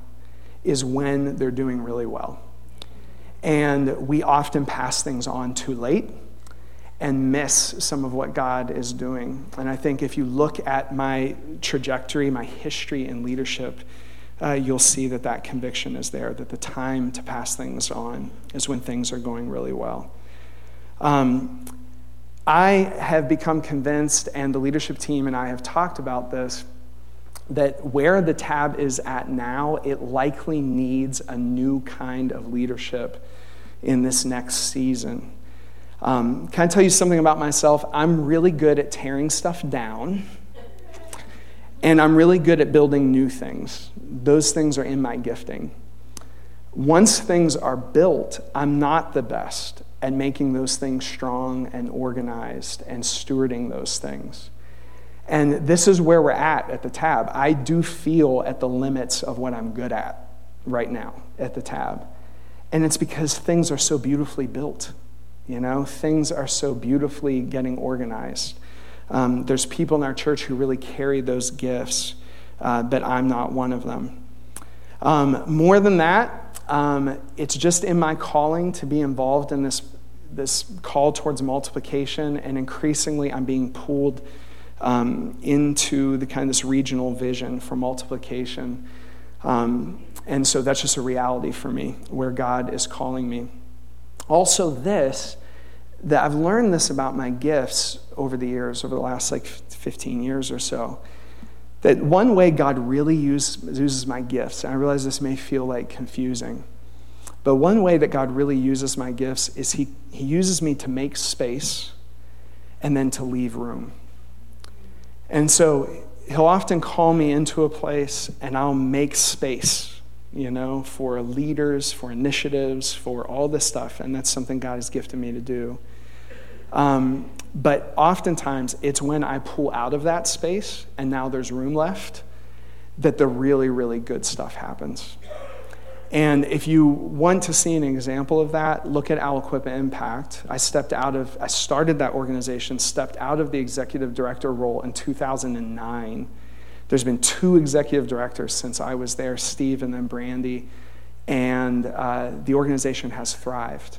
is when they're doing really well. And we often pass things on too late and miss some of what God is doing. And I think if you look at my trajectory, my history in leadership, uh, you'll see that that conviction is there, that the time to pass things on is when things are going really well. Um, I have become convinced, and the leadership team and I have talked about this, that where the tab is at now, it likely needs a new kind of leadership in this next season. Um, can I tell you something about myself? I'm really good at tearing stuff down, and I'm really good at building new things. Those things are in my gifting. Once things are built, I'm not the best at making those things strong and organized and stewarding those things. And this is where we're at at the tab. I do feel at the limits of what I'm good at right now at the tab. And it's because things are so beautifully built. You know, things are so beautifully getting organized. Um, there's people in our church who really carry those gifts, uh, but I'm not one of them. Um, more than that, um, it's just in my calling to be involved in this, this call towards multiplication, and increasingly I'm being pulled um, into the kind of this regional vision for multiplication. Um, and so that's just a reality for me where God is calling me. Also, this, that I've learned this about my gifts over the years, over the last like 15 years or so. That one way God really use, uses my gifts, and I realize this may feel like confusing, but one way that God really uses my gifts is He, he uses me to make space and then to leave room. And so He'll often call me into a place and I'll make space, you know, for leaders, for initiatives, for all this stuff. And that's something God has gifted me to do. Um, but oftentimes, it's when I pull out of that space and now there's room left that the really, really good stuff happens. And if you want to see an example of that, look at Aliquippa Impact. I stepped out of, I started that organization, stepped out of the executive director role in 2009. There's been two executive directors since I was there, Steve and then Brandy, and uh, the organization has thrived.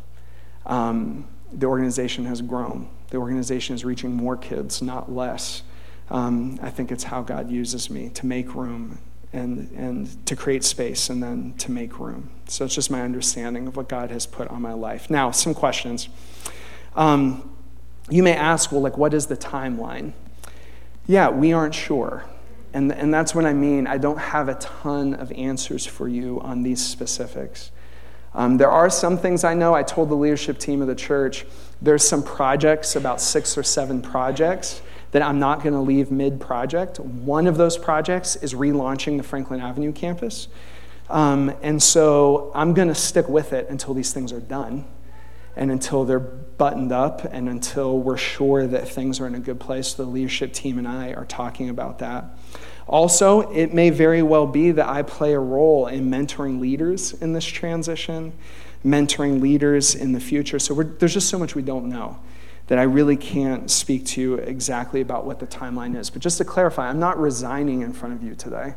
Um, the organization has grown. The organization is reaching more kids, not less. Um, I think it's how God uses me to make room and, and to create space and then to make room. So it's just my understanding of what God has put on my life. Now, some questions. Um, you may ask, well, like, what is the timeline? Yeah, we aren't sure. And, and that's what I mean. I don't have a ton of answers for you on these specifics. Um, there are some things I know. I told the leadership team of the church there's some projects, about six or seven projects, that I'm not going to leave mid project. One of those projects is relaunching the Franklin Avenue campus. Um, and so I'm going to stick with it until these things are done and until they're buttoned up and until we're sure that things are in a good place. The leadership team and I are talking about that. Also, it may very well be that I play a role in mentoring leaders in this transition, mentoring leaders in the future. So there's just so much we don't know that I really can't speak to you exactly about what the timeline is. But just to clarify, I'm not resigning in front of you today.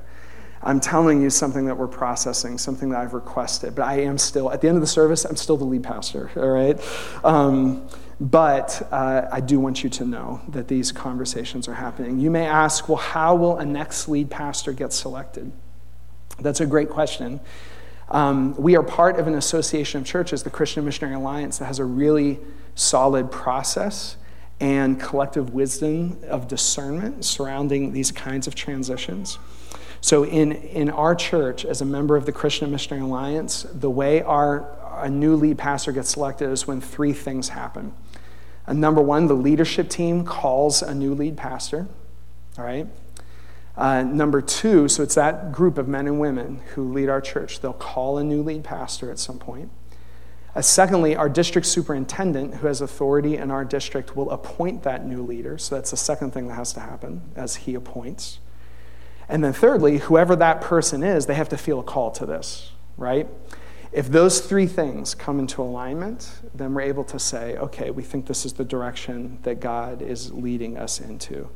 I'm telling you something that we're processing, something that I've requested. But I am still, at the end of the service, I'm still the lead pastor, all right? Um, but uh, I do want you to know that these conversations are happening. You may ask, well, how will a next lead pastor get selected? That's a great question. Um, we are part of an association of churches, the Christian Missionary Alliance, that has a really solid process and collective wisdom of discernment surrounding these kinds of transitions. So, in, in our church, as a member of the Christian Missionary Alliance, the way our a new lead pastor gets selected is when three things happen. Uh, number one, the leadership team calls a new lead pastor, all right? Uh, number two, so it's that group of men and women who lead our church. They'll call a new lead pastor at some point. Uh, secondly, our district superintendent, who has authority in our district, will appoint that new leader. So that's the second thing that has to happen as he appoints. And then thirdly, whoever that person is, they have to feel a call to this, right? If those three things come into alignment, then we're able to say, okay, we think this is the direction that God is leading us into.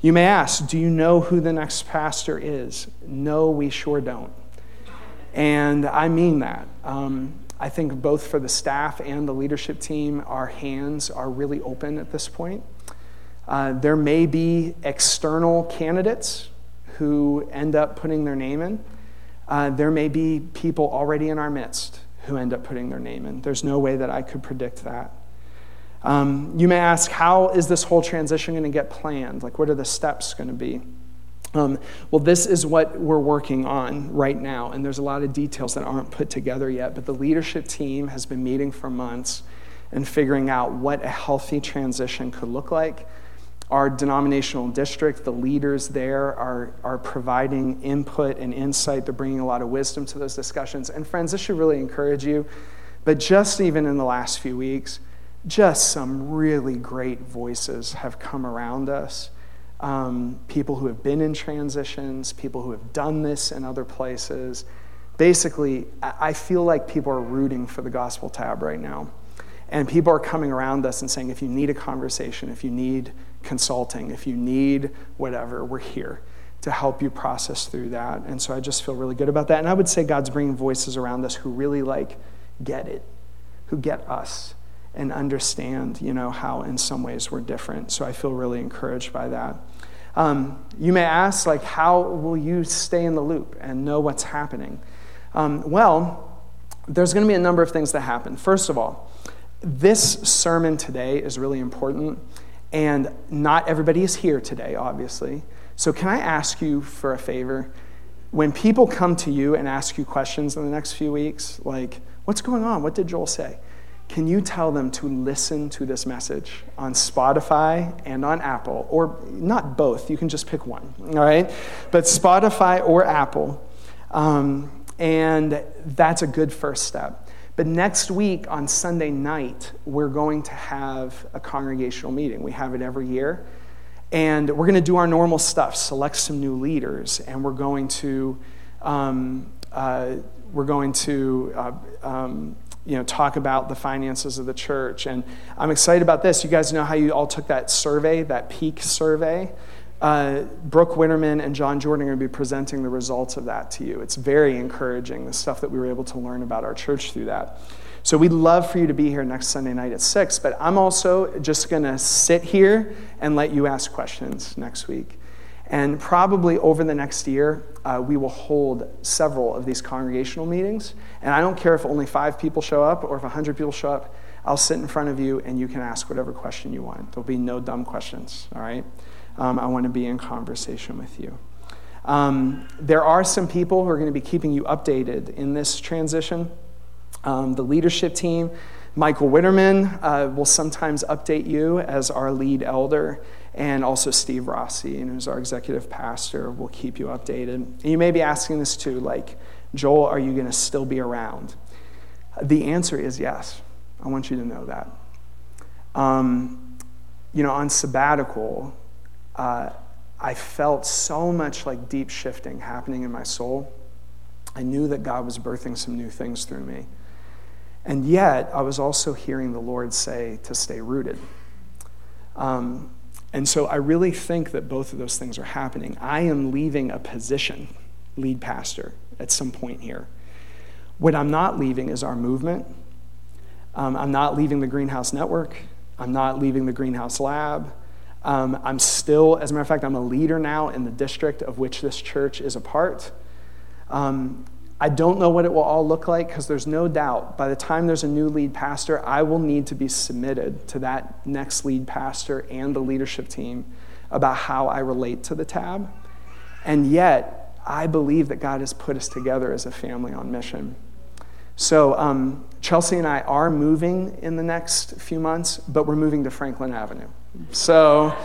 You may ask, do you know who the next pastor is? No, we sure don't. And I mean that. Um, I think both for the staff and the leadership team, our hands are really open at this point. Uh, there may be external candidates who end up putting their name in. Uh, there may be people already in our midst who end up putting their name in. There's no way that I could predict that. Um, you may ask, how is this whole transition going to get planned? Like, what are the steps going to be? Um, well, this is what we're working on right now, and there's a lot of details that aren't put together yet, but the leadership team has been meeting for months and figuring out what a healthy transition could look like our denominational district, the leaders there are, are providing input and insight. They're bringing a lot of wisdom to those discussions. And, friends, this should really encourage you. But just even in the last few weeks, just some really great voices have come around us. Um, people who have been in transitions, people who have done this in other places. Basically, I feel like people are rooting for the gospel tab right now. And people are coming around us and saying, if you need a conversation, if you need consulting. If you need whatever, we're here to help you process through that. And so I just feel really good about that. And I would say God's bringing voices around us who really like get it, who get us and understand, you know, how in some ways we're different. So I feel really encouraged by that. Um, you may ask, like, how will you stay in the loop and know what's happening? Um, well, there's going to be a number of things that happen. First of all, this sermon today is really important And not everybody is here today, obviously. So, can I ask you for a favor? When people come to you and ask you questions in the next few weeks, like, what's going on? What did Joel say? Can you tell them to listen to this message on Spotify and on Apple, or not both? You can just pick one, all right? But Spotify or Apple. Um, and that's a good first step. But next week on Sunday night, we're going to have a congregational meeting. We have it every year. And we're going to do our normal stuff, select some new leaders, and we're going to, um, uh, we're going to uh, um, you know, talk about the finances of the church. And I'm excited about this. You guys know how you all took that survey, that peak survey? Uh, Brooke Winterman and John Jordan are going to be presenting the results of that to you. It's very encouraging, the stuff that we were able to learn about our church through that. So we'd love for you to be here next Sunday night at 6, but I'm also just going to sit here and let you ask questions next week. And probably over the next year, uh, we will hold several of these congregational meetings. And I don't care if only five people show up or if 100 people show up, I'll sit in front of you and you can ask whatever question you want. There'll be no dumb questions, all right? Um, I want to be in conversation with you. Um, there are some people who are going to be keeping you updated in this transition. Um, the leadership team, Michael Witterman, uh, will sometimes update you as our lead elder, and also Steve Rossi, who's our executive pastor, will keep you updated. And you may be asking this too, like, Joel, are you going to still be around? The answer is yes. I want you to know that. Um, you know, on sabbatical, I felt so much like deep shifting happening in my soul. I knew that God was birthing some new things through me. And yet, I was also hearing the Lord say to stay rooted. Um, and so I really think that both of those things are happening. I am leaving a position, lead pastor, at some point here. What I'm not leaving is our movement. Um, I'm not leaving the Greenhouse Network. I'm not leaving the Greenhouse Lab. Um, I'm still, as a matter of fact, I'm a leader now in the district of which this church is a part. Um, I don't know what it will all look like because there's no doubt by the time there's a new lead pastor, I will need to be submitted to that next lead pastor and the leadership team about how I relate to the tab. And yet, I believe that God has put us together as a family on mission. So, um, Chelsea and I are moving in the next few months, but we're moving to Franklin Avenue. So,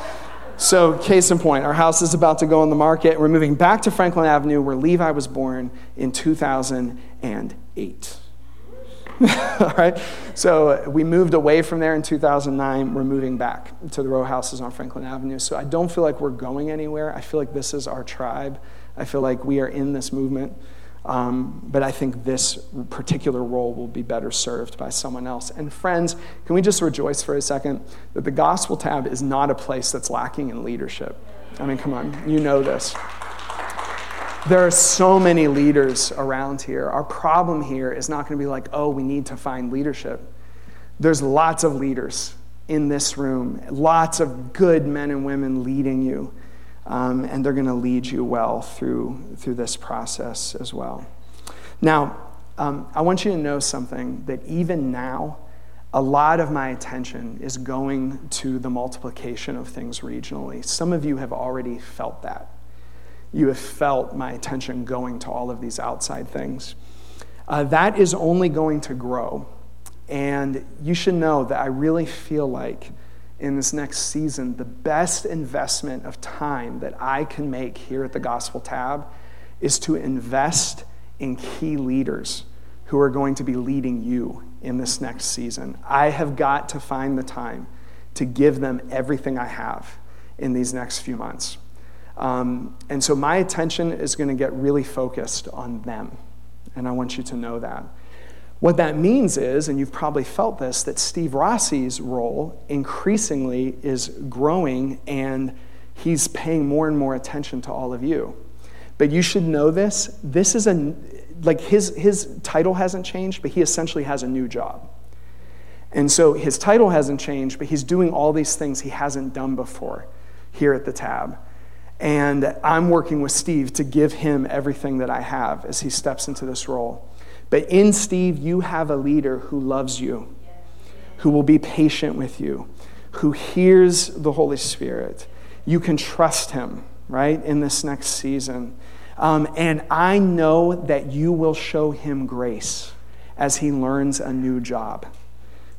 so, case in point, our house is about to go on the market. We're moving back to Franklin Avenue, where Levi was born in 2008. All right? So, we moved away from there in 2009. We're moving back to the row houses on Franklin Avenue. So, I don't feel like we're going anywhere. I feel like this is our tribe. I feel like we are in this movement. Um, but I think this particular role will be better served by someone else. And friends, can we just rejoice for a second that the Gospel Tab is not a place that's lacking in leadership? I mean, come on, you know this. There are so many leaders around here. Our problem here is not going to be like, oh, we need to find leadership. There's lots of leaders in this room, lots of good men and women leading you um, and they're going to lead you well through, through this process as well. Now, um, I want you to know something that even now, a lot of my attention is going to the multiplication of things regionally. Some of you have already felt that. You have felt my attention going to all of these outside things. Uh, that is only going to grow. And you should know that I really feel like in this next season, the best investment of time that I can make here at the Gospel Tab is to invest in key leaders who are going to be leading you in this next season. I have got to find the time to give them everything I have in these next few months. Um, and so my attention is going to get really focused on them. And I want you to know that. What that means is, and you've probably felt this, that Steve Rossi's role increasingly is growing and he's paying more and more attention to all of you. But you should know this. This is a, like his, his title hasn't changed, but he essentially has a new job. And so his title hasn't changed, but he's doing all these things he hasn't done before here at the tab. And I'm working with Steve to give him everything that I have as he steps into this role. But in Steve, you have a leader who loves you, who will be patient with you, who hears the Holy Spirit. You can trust him, right, in this next season. Um, and I know that you will show him grace as he learns a new job.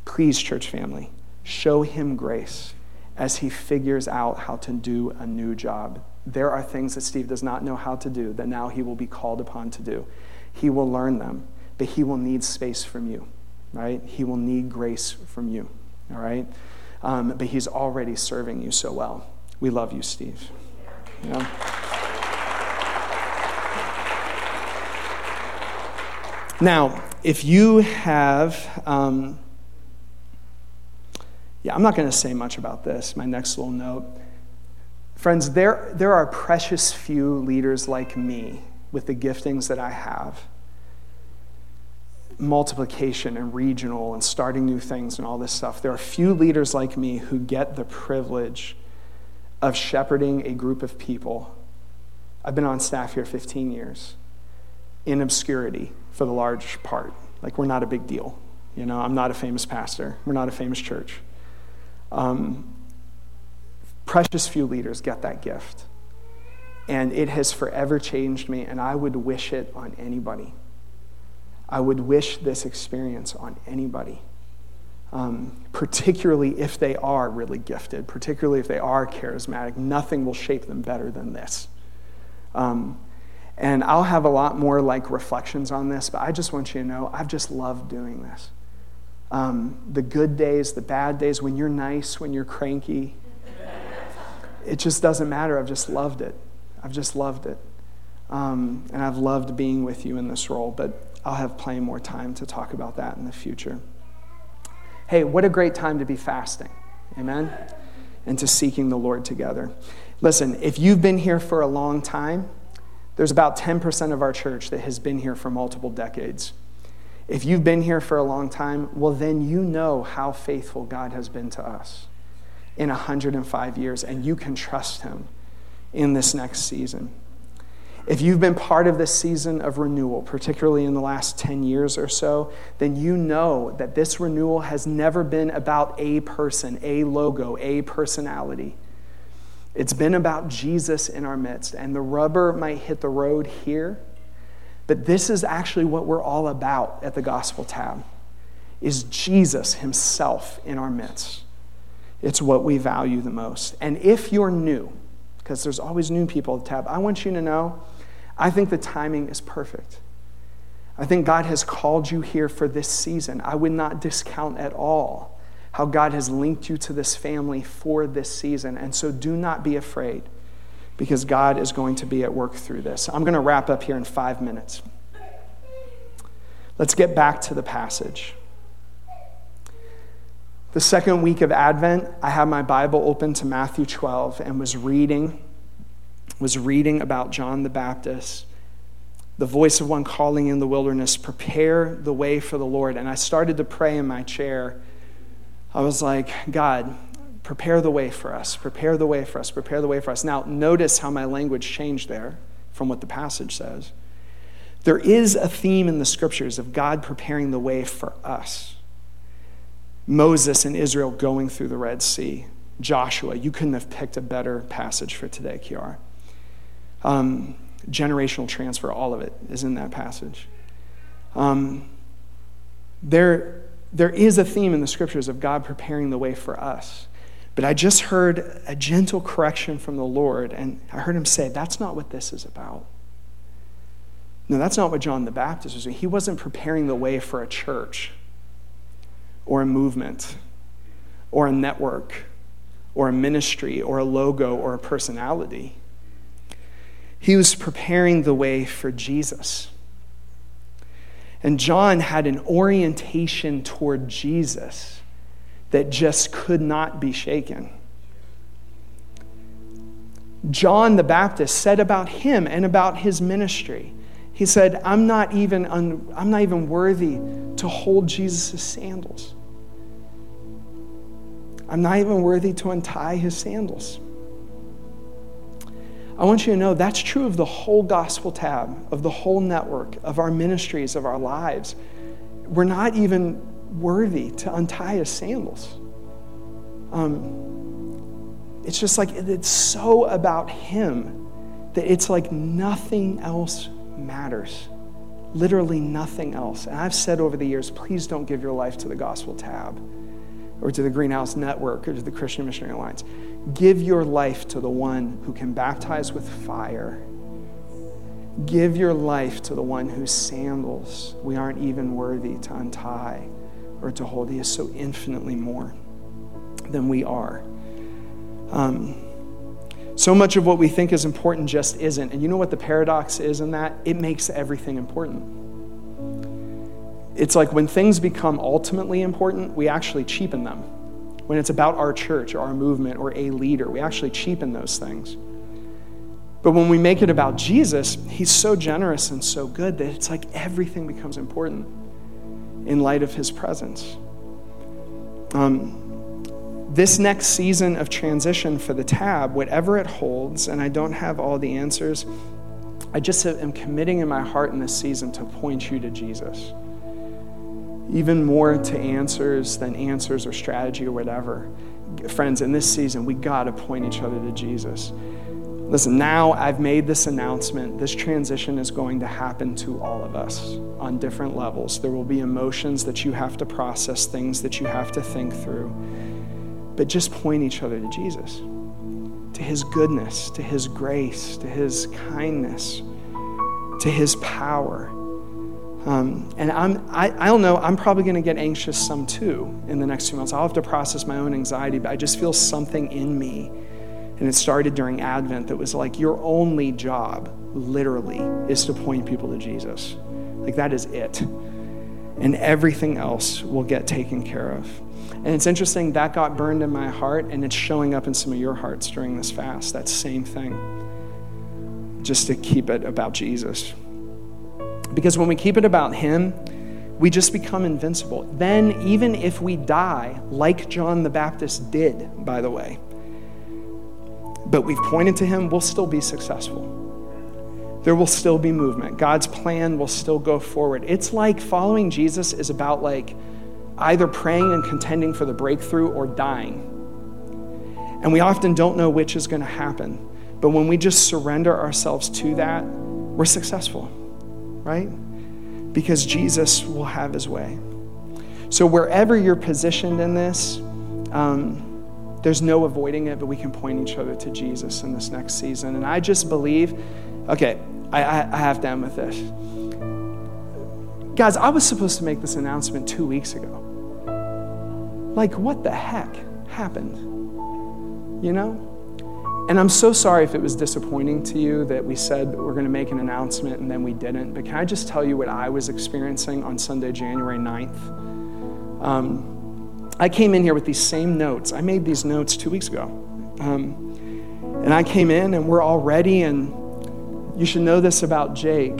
Please, church family, show him grace as he figures out how to do a new job. There are things that Steve does not know how to do that now he will be called upon to do. He will learn them, but he will need space from you, right? He will need grace from you, all right? Um, but he's already serving you so well. We love you, Steve. Yeah. Now, if you have, um, yeah, I'm not going to say much about this, my next little note. Friends, there, there are precious few leaders like me with the giftings that I have multiplication and regional and starting new things and all this stuff. There are few leaders like me who get the privilege of shepherding a group of people. I've been on staff here 15 years in obscurity for the large part. Like, we're not a big deal. You know, I'm not a famous pastor, we're not a famous church. Um, precious few leaders get that gift. And it has forever changed me, and I would wish it on anybody. I would wish this experience on anybody, um, particularly if they are really gifted, particularly if they are charismatic. Nothing will shape them better than this. Um, and I'll have a lot more like reflections on this, but I just want you to know I've just loved doing this. Um, the good days, the bad days, when you're nice, when you're cranky, it just doesn't matter. I've just loved it. I've just loved it. Um, and I've loved being with you in this role, but I'll have plenty more time to talk about that in the future. Hey, what a great time to be fasting. Amen? And to seeking the Lord together. Listen, if you've been here for a long time, there's about 10% of our church that has been here for multiple decades. If you've been here for a long time, well, then you know how faithful God has been to us in 105 years, and you can trust Him in this next season. If you've been part of this season of renewal, particularly in the last 10 years or so, then you know that this renewal has never been about a person, a logo, a personality. It's been about Jesus in our midst, and the rubber might hit the road here, but this is actually what we're all about at the Gospel Tab is Jesus himself in our midst. It's what we value the most. And if you're new, because there's always new people at the tab, I want you to know I think the timing is perfect. I think God has called you here for this season. I would not discount at all how God has linked you to this family for this season. And so do not be afraid because God is going to be at work through this. I'm going to wrap up here in five minutes. Let's get back to the passage. The second week of Advent, I had my Bible open to Matthew 12 and was reading was reading about John the Baptist the voice of one calling in the wilderness, prepare the way for the Lord. And I started to pray in my chair I was like, God, prepare the way for us, prepare the way for us, prepare the way for us. Now, notice how my language changed there from what the passage says. There is a theme in the scriptures of God preparing the way for us. Moses and Israel going through the Red Sea. Joshua, you couldn't have picked a better passage for today, Kiara. Um, generational transfer, all of it is in that passage. Um, there, there is a theme in the scriptures of God preparing the way for us. But I just heard a gentle correction from the Lord, and I heard him say, That's not what this is about. No, that's not what John the Baptist was doing. He wasn't preparing the way for a church or a movement or a network or a ministry or a logo or a personality. He was preparing the way for Jesus. And John had an orientation toward Jesus that just could not be shaken. John the Baptist said about him and about his ministry, he said, I'm not even, un- I'm not even worthy to hold Jesus' sandals. I'm not even worthy to untie his sandals. I want you to know that's true of the whole gospel tab, of the whole network, of our ministries, of our lives. We're not even worthy to untie his sandals. Um, it's just like it's so about Him that it's like nothing else matters. Literally nothing else. And I've said over the years, please don't give your life to the Gospel Tab or to the Greenhouse Network or to the Christian Missionary Alliance. Give your life to the one who can baptize with fire. Give your life to the one whose sandals we aren't even worthy to untie or to hold. He is so infinitely more than we are. Um, so much of what we think is important just isn't. And you know what the paradox is in that? It makes everything important. It's like when things become ultimately important, we actually cheapen them. When it's about our church or our movement or a leader, we actually cheapen those things. But when we make it about Jesus, he's so generous and so good that it's like everything becomes important in light of his presence. Um, this next season of transition for the tab, whatever it holds, and I don't have all the answers, I just am committing in my heart in this season to point you to Jesus. Even more to answers than answers or strategy or whatever. Friends, in this season, we got to point each other to Jesus. Listen, now I've made this announcement. This transition is going to happen to all of us on different levels. There will be emotions that you have to process, things that you have to think through but just point each other to Jesus, to his goodness, to his grace, to his kindness, to his power. Um, and I'm, I, I don't know, I'm probably going to get anxious some too in the next few months. I'll have to process my own anxiety, but I just feel something in me. And it started during Advent that was like, your only job, literally, is to point people to Jesus. Like, that is it. And everything else will get taken care of. And it's interesting, that got burned in my heart, and it's showing up in some of your hearts during this fast. That same thing. Just to keep it about Jesus. Because when we keep it about Him, we just become invincible. Then, even if we die, like John the Baptist did, by the way, but we've pointed to Him, we'll still be successful. There will still be movement. God's plan will still go forward. It's like following Jesus is about like, either praying and contending for the breakthrough or dying. And we often don't know which is going to happen. But when we just surrender ourselves to that, we're successful, right? Because Jesus will have his way. So, wherever you're positioned in this, um, there's no avoiding it, but we can point each other to Jesus in this next season. And I just believe, okay, I, I, I have to end with this. Guys, I was supposed to make this announcement two weeks ago. Like, what the heck happened? You know? And I'm so sorry if it was disappointing to you that we said we're going to make an announcement and then we didn't. But can I just tell you what I was experiencing on Sunday, January 9th? Um, I came in here with these same notes. I made these notes two weeks ago. Um, and I came in and we're all ready. And you should know this about Jake.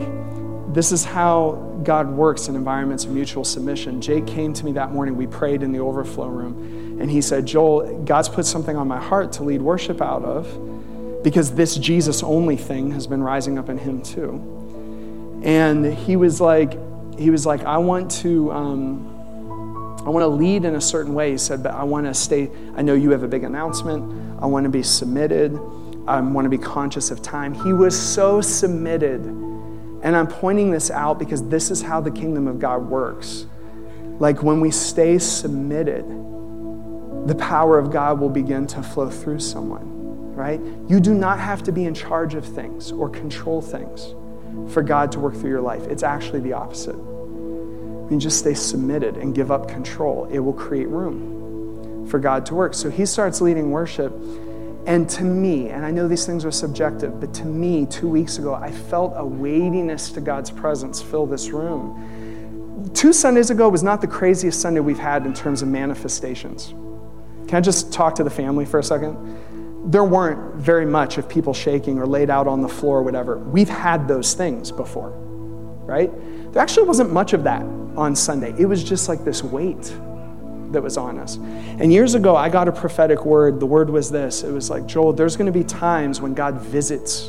This is how God works in environments of mutual submission. Jake came to me that morning. We prayed in the overflow room. And he said, Joel, God's put something on my heart to lead worship out of because this Jesus only thing has been rising up in him too. And he was like, he was like, I want to, um, I want to lead in a certain way. He said, but I want to stay. I know you have a big announcement. I want to be submitted. I want to be conscious of time. He was so submitted and I'm pointing this out because this is how the kingdom of God works. Like when we stay submitted, the power of God will begin to flow through someone, right? You do not have to be in charge of things or control things for God to work through your life. It's actually the opposite. I mean, just stay submitted and give up control, it will create room for God to work. So he starts leading worship and to me, and I know these things are subjective, but to me, two weeks ago, I felt a weightiness to God's presence fill this room. Two Sundays ago was not the craziest Sunday we've had in terms of manifestations. Can I just talk to the family for a second? There weren't very much of people shaking or laid out on the floor or whatever. We've had those things before, right? There actually wasn't much of that on Sunday. It was just like this weight that was on us. And years ago, I got a prophetic word. The word was this it was like, Joel, there's going to be times when God visits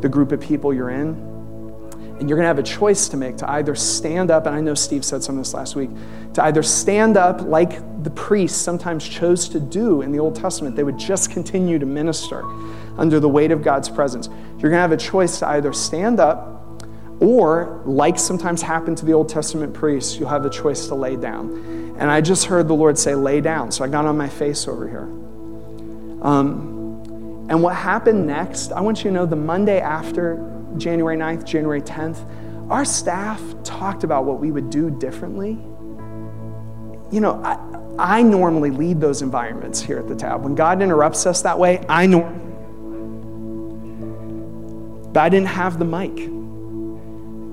the group of people you're in, And you're going to have a choice to make to either stand up, and I know Steve said some of this last week, to either stand up like the priests sometimes chose to do in the Old Testament. They would just continue to minister under the weight of God's presence. You're going to have a choice to either stand up or, like sometimes happened to the Old Testament priests, you'll have the choice to lay down. And I just heard the Lord say, lay down. So I got on my face over here. Um, and what happened next, I want you to know the Monday after January 9th, January 10th, our staff talked about what we would do differently. You know, I, I normally lead those environments here at the tab. When God interrupts us that way, I normally. But I didn't have the mic.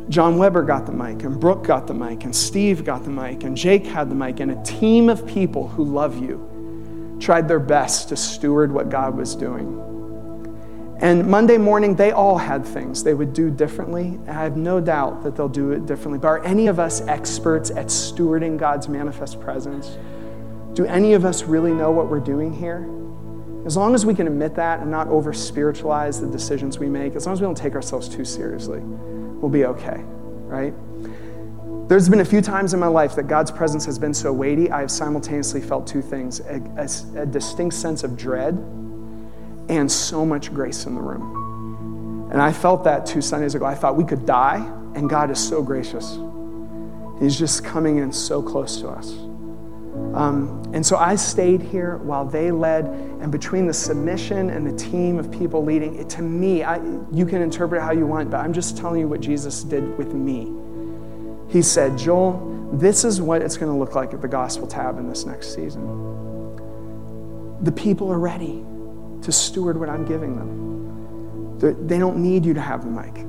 John Weber got the mic, and Brooke got the mic, and Steve got the mic, and Jake had the mic, and a team of people who love you tried their best to steward what God was doing. And Monday morning, they all had things they would do differently. I have no doubt that they'll do it differently. But are any of us experts at stewarding God's manifest presence? Do any of us really know what we're doing here? As long as we can admit that and not over spiritualize the decisions we make, as long as we don't take ourselves too seriously, we'll be okay, right? There's been a few times in my life that God's presence has been so weighty, I have simultaneously felt two things a, a, a distinct sense of dread and so much grace in the room. And I felt that two Sundays ago. I thought we could die, and God is so gracious. He's just coming in so close to us. Um, and so I stayed here while they led, and between the submission and the team of people leading, it, to me, I, you can interpret it how you want, but I'm just telling you what Jesus did with me. He said, Joel, this is what it's going to look like at the Gospel Tab in this next season. The people are ready to steward what I'm giving them. They do not need you to have the mic.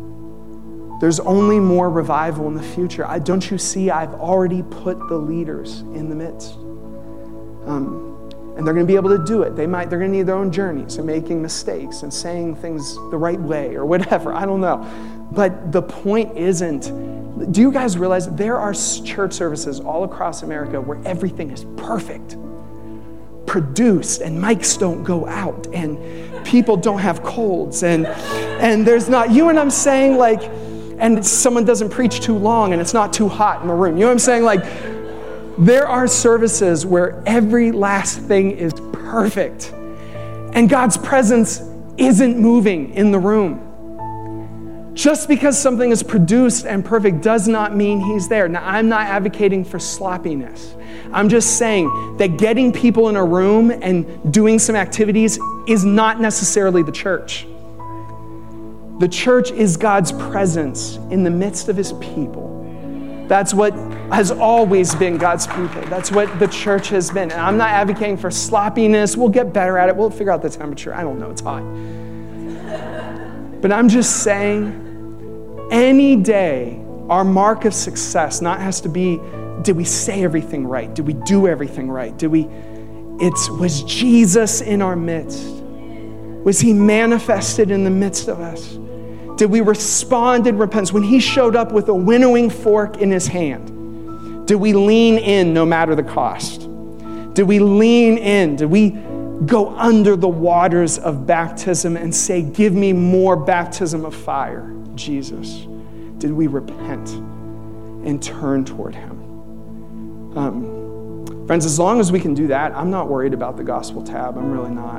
There's only more revival in the future. I, don't you see? I've already put the leaders in the midst. Um, and they're going to be able to do it. They might, they're going to need their own journeys and making mistakes and saying things the right way or whatever. I don't know. But the point isn't, do you guys realize there are church services all across America where everything is perfect? Produced and mics don't go out and people don't have colds and and there's not you and I'm saying like and someone doesn't preach too long and it's not too hot in the room. You know what I'm saying? Like, there are services where every last thing is perfect and God's presence isn't moving in the room. Just because something is produced and perfect does not mean He's there. Now, I'm not advocating for sloppiness. I'm just saying that getting people in a room and doing some activities is not necessarily the church. The church is God's presence in the midst of his people. That's what has always been God's people. That's what the church has been. And I'm not advocating for sloppiness. We'll get better at it. We'll figure out the temperature. I don't know. It's hot. But I'm just saying, any day, our mark of success not has to be did we say everything right? Did we do everything right? Did we, it's, was Jesus in our midst? Was he manifested in the midst of us? Did we respond in repentance? When he showed up with a winnowing fork in his hand, did we lean in no matter the cost? Did we lean in? Did we go under the waters of baptism and say, Give me more baptism of fire, Jesus? Did we repent and turn toward him? Um, friends, as long as we can do that, I'm not worried about the gospel tab. I'm really not.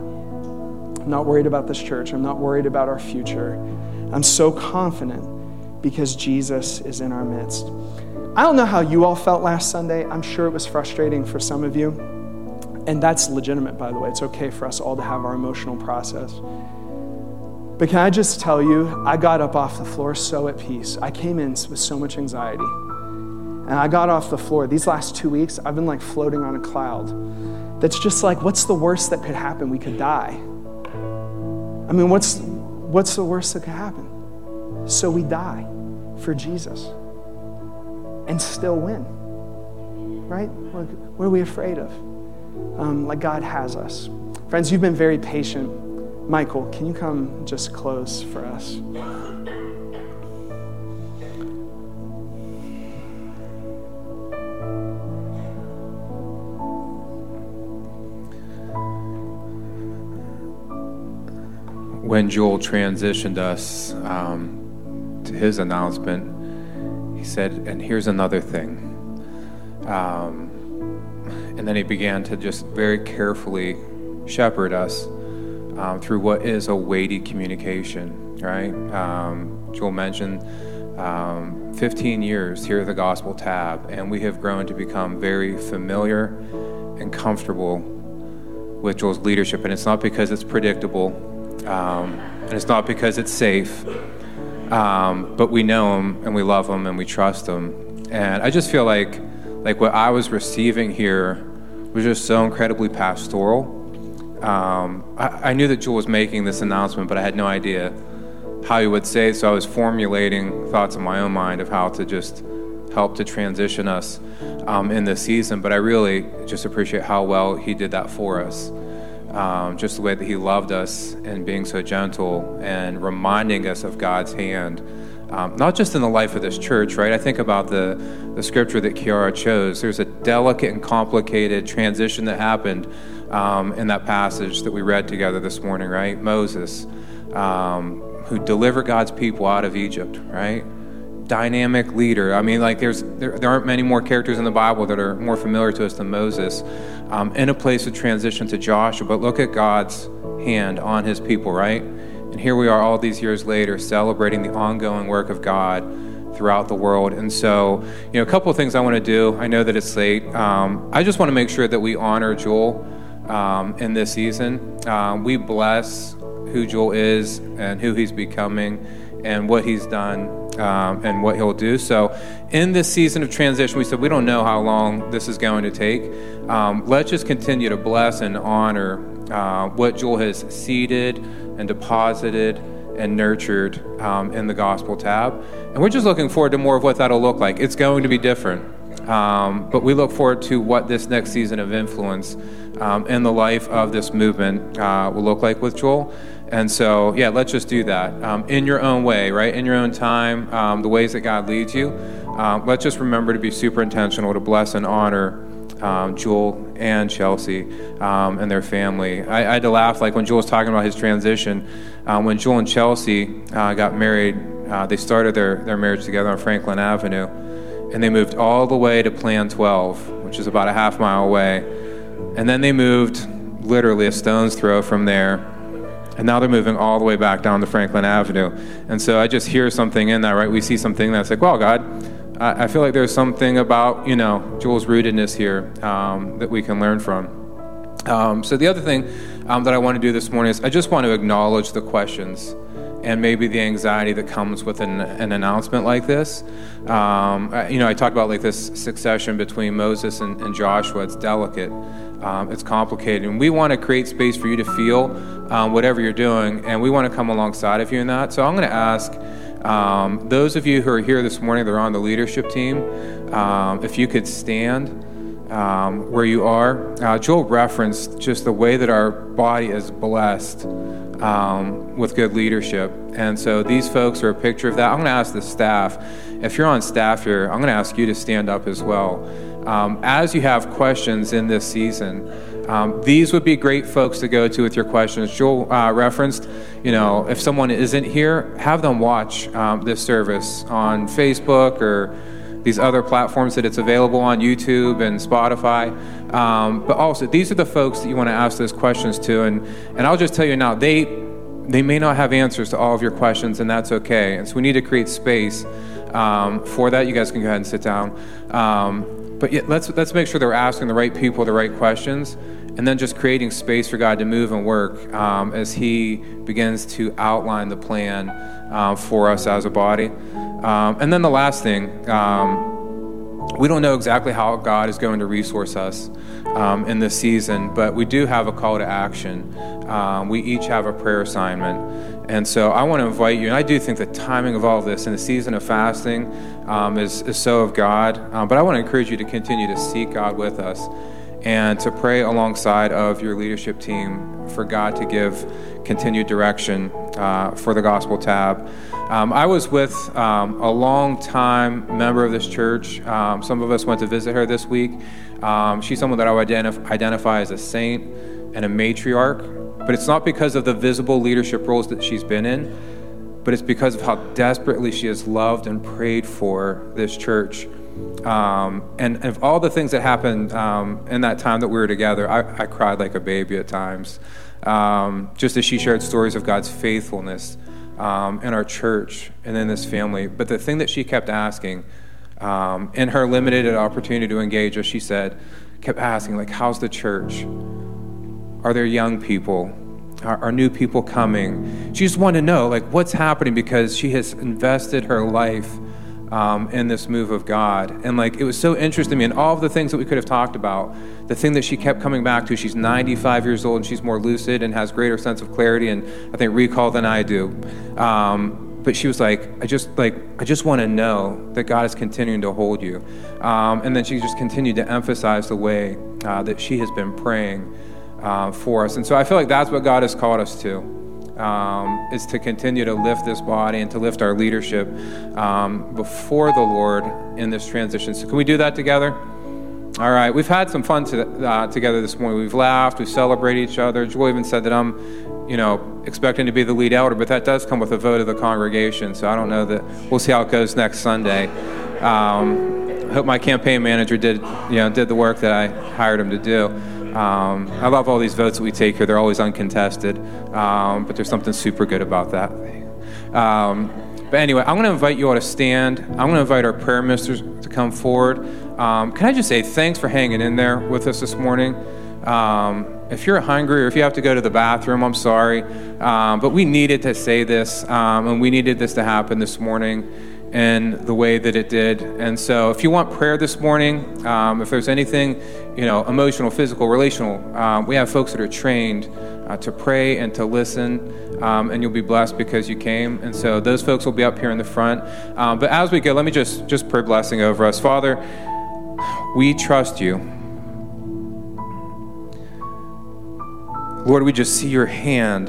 I'm not worried about this church. I'm not worried about our future. I'm so confident because Jesus is in our midst. I don't know how you all felt last Sunday. I'm sure it was frustrating for some of you. And that's legitimate, by the way. It's okay for us all to have our emotional process. But can I just tell you, I got up off the floor so at peace. I came in with so much anxiety. And I got off the floor. These last two weeks, I've been like floating on a cloud. That's just like, what's the worst that could happen? We could die. I mean, what's, what's the worst that could happen? So we die for Jesus and still win. Right? What are we afraid of? Um, like God has us. Friends, you've been very patient. Michael, can you come just close for us? when Joel transitioned us um, to his announcement, he said, And here's another thing. Um, and then he began to just very carefully shepherd us um, through what is a weighty communication, right? Um, Joel mentioned um, 15 years here at the Gospel Tab, and we have grown to become very familiar and comfortable with Joel's leadership. And it's not because it's predictable, um, and it's not because it's safe, um, but we know him and we love him and we trust him. And I just feel like, like what I was receiving here was just so incredibly pastoral um, I, I, knew that Joel was making this announcement, but I had no idea how he would say it. So I was formulating thoughts in my own mind of how to just help to transition us um, in this season. But I really just appreciate how well he did that for us. Um, just the way that he loved us and being so gentle and reminding us of God's hand. Um, not just in the life of this church, right? I think about the, the scripture that Kiara chose. There's a delicate and complicated transition that happened um, in that passage that we read together this morning, right? Moses, um, who delivered God's people out of Egypt, right? Dynamic leader. I mean, like, there's there, there aren't many more characters in the Bible that are more familiar to us than Moses. Um, in a place of transition to Joshua, but look at God's hand on his people, right? And here we are all these years later celebrating the ongoing work of God throughout the world. And so, you know, a couple of things I want to do. I know that it's late. Um, I just want to make sure that we honor Joel um, in this season. Um, we bless who Joel is and who he's becoming and what he's done um, and what he'll do. So, in this season of transition, we said we don't know how long this is going to take. Um, let's just continue to bless and honor uh, what Joel has seeded and deposited and nurtured um, in the gospel tab. And we're just looking forward to more of what that'll look like. It's going to be different. Um, but we look forward to what this next season of influence um, in the life of this movement uh, will look like with Joel. And so, yeah, let's just do that um, in your own way, right? In your own time, um, the ways that God leads you. Um, let's just remember to be super intentional to bless and honor um, Joel and Chelsea um, and their family. I, I, had to laugh like when Joel was talking about his transition. Um, when Joel and Chelsea uh, got married, uh, they started their, their marriage together on Franklin Avenue, and they moved all the way to Plan 12, which is about a half mile away. And then they moved literally a stone's throw from there. And now they're moving all the way back down to Franklin Avenue. And so I just hear something in that, right? We see something that's like, well, God, I, feel like there's something about, you know, Joel's rootedness here um, that we can learn from. Um, so the other thing um, that I want to do this morning is I just want to acknowledge the questions and maybe the anxiety that comes with an, an announcement like this. Um, you know, I talked about like this succession between Moses and, and Joshua. It's delicate, um, it's complicated, and we want to create space for you to feel um, whatever you're doing, and we want to come alongside of you in that. So I'm going to ask. Um, those of you who are here this morning, they're on the leadership team. Um, if you could stand um, where you are, uh, Joel referenced just the way that our body is blessed um, with good leadership. And so these folks are a picture of that. I'm going to ask the staff, if you're on staff here, I'm going to ask you to stand up as well. Um, as you have questions in this season, um, these would be great folks to go to with your questions. Joel uh, referenced, you know, if someone isn't here, have them watch um, this service on Facebook or these other platforms that it's available on YouTube and Spotify. Um, but also, these are the folks that you want to ask those questions to. And, and I'll just tell you now, they, they may not have answers to all of your questions, and that's okay. And so we need to create space um, for that. You guys can go ahead and sit down. Um, but yeah, let's, let's make sure that we're asking the right people the right questions and then just creating space for God to move and work um, as He begins to outline the plan uh, for us as a body. Um, and then the last thing, um, we don't know exactly how God is going to resource us um, in this season, but we do have a call to action. Um, we each have a prayer assignment. And so I want to invite you, and I do think the timing of all of this in the season of fasting um, is, is so of God, um, but I want to encourage you to continue to seek God with us and to pray alongside of your leadership team for God to give continued direction uh, for the Gospel Tab. Um, I was with um, a long time member of this church. Um, some of us went to visit her this week. Um, she's someone that I would identif- identify as a saint and a matriarch, but it's not because of the visible leadership roles that she's been in. but it's because of how desperately she has loved and prayed for this church. Um, and of all the things that happened um, in that time that we were together, I, I cried like a baby at times. Um, just as she shared stories of God's faithfulness um, in our church and in this family. But the thing that she kept asking, um, in her limited opportunity to engage us, she said, kept asking, like, how's the church? Are there young people? Are, are new people coming? She just wanted to know, like, what's happening because she has invested her life um, in this move of God. And like it was so interesting to me, and all of the things that we could have talked about, the thing that she kept coming back to, she's 95 years old and she's more lucid and has greater sense of clarity and I think recall than I do. Um, but she was like, I just like I just want to know that God is continuing to hold you. Um, and then she just continued to emphasize the way uh, that she has been praying uh, for us. And so I feel like that's what God has called us to um, is to continue to lift this body and to lift our leadership um, before the Lord in this transition. So, can we do that together? All right, we've had some fun to, uh, together this morning. We've laughed, we've celebrated each other. Joy even said that I'm, you know, expecting to be the lead elder, but that does come with a vote of the congregation. So I don't know that we'll see how it goes next Sunday. Um, I hope my campaign manager did, you know, did the work that I hired him to do. Um, I love all these votes that we take here. They're always uncontested, um, but there's something super good about that. Um, but anyway, I'm going to invite you all to stand. I'm going to invite our prayer ministers to come forward. Um, can I just say thanks for hanging in there with us this morning? Um, if you're hungry or if you have to go to the bathroom, I'm sorry. Um, but we needed to say this, and we needed this to happen this morning in the way that it did. And so, if you want prayer this morning, um, if there's anything, you know, emotional, physical, relational, um, we have folks that are trained uh, to pray and to listen, um, and you'll be blessed because you came. And so, those folks will be up here in the front. Um, but as we go, let me just just pray blessing over us, Father. We trust you. Lord, we just see your hand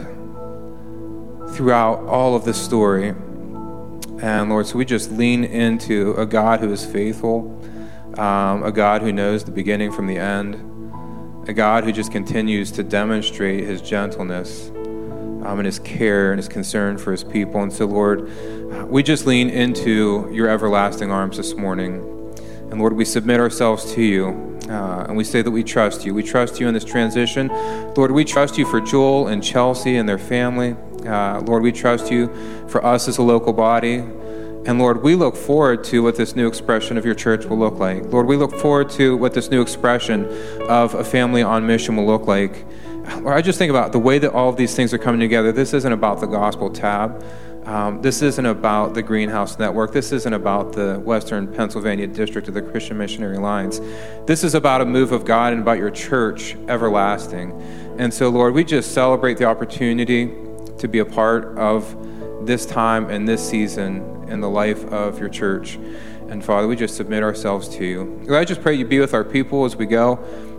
throughout all of this story. And Lord, so we just lean into a God who is faithful, um, a God who knows the beginning from the end, a God who just continues to demonstrate his gentleness um, and his care and his concern for his people. And so, Lord, we just lean into your everlasting arms this morning. And Lord, we submit ourselves to you. Uh, and we say that we trust you. We trust you in this transition. Lord, we trust you for Joel and Chelsea and their family. Uh, Lord, we trust you for us as a local body. And Lord, we look forward to what this new expression of your church will look like. Lord, we look forward to what this new expression of a family on mission will look like. Lord, I just think about the way that all of these things are coming together. This isn't about the gospel tab. Um, this isn't about the Greenhouse Network. This isn't about the Western Pennsylvania District of the Christian Missionary Alliance. This is about a move of God and about your church everlasting. And so, Lord, we just celebrate the opportunity to be a part of this time and this season in the life of your church. And Father, we just submit ourselves to you. Lord, I just pray you be with our people as we go.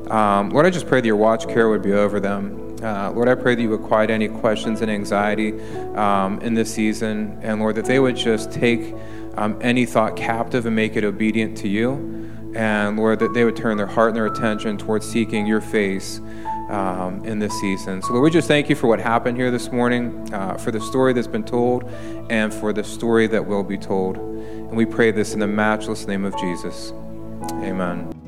Um, Lord, I just pray that your watch care would be over them. Uh, Lord, I pray that you would quiet any questions and anxiety um, in this season. And Lord, that they would just take um, any thought captive and make it obedient to you. And Lord, that they would turn their heart and their attention towards seeking your face um, in this season. So, Lord, we just thank you for what happened here this morning, uh, for the story that's been told, and for the story that will be told. And we pray this in the matchless name of Jesus. Amen.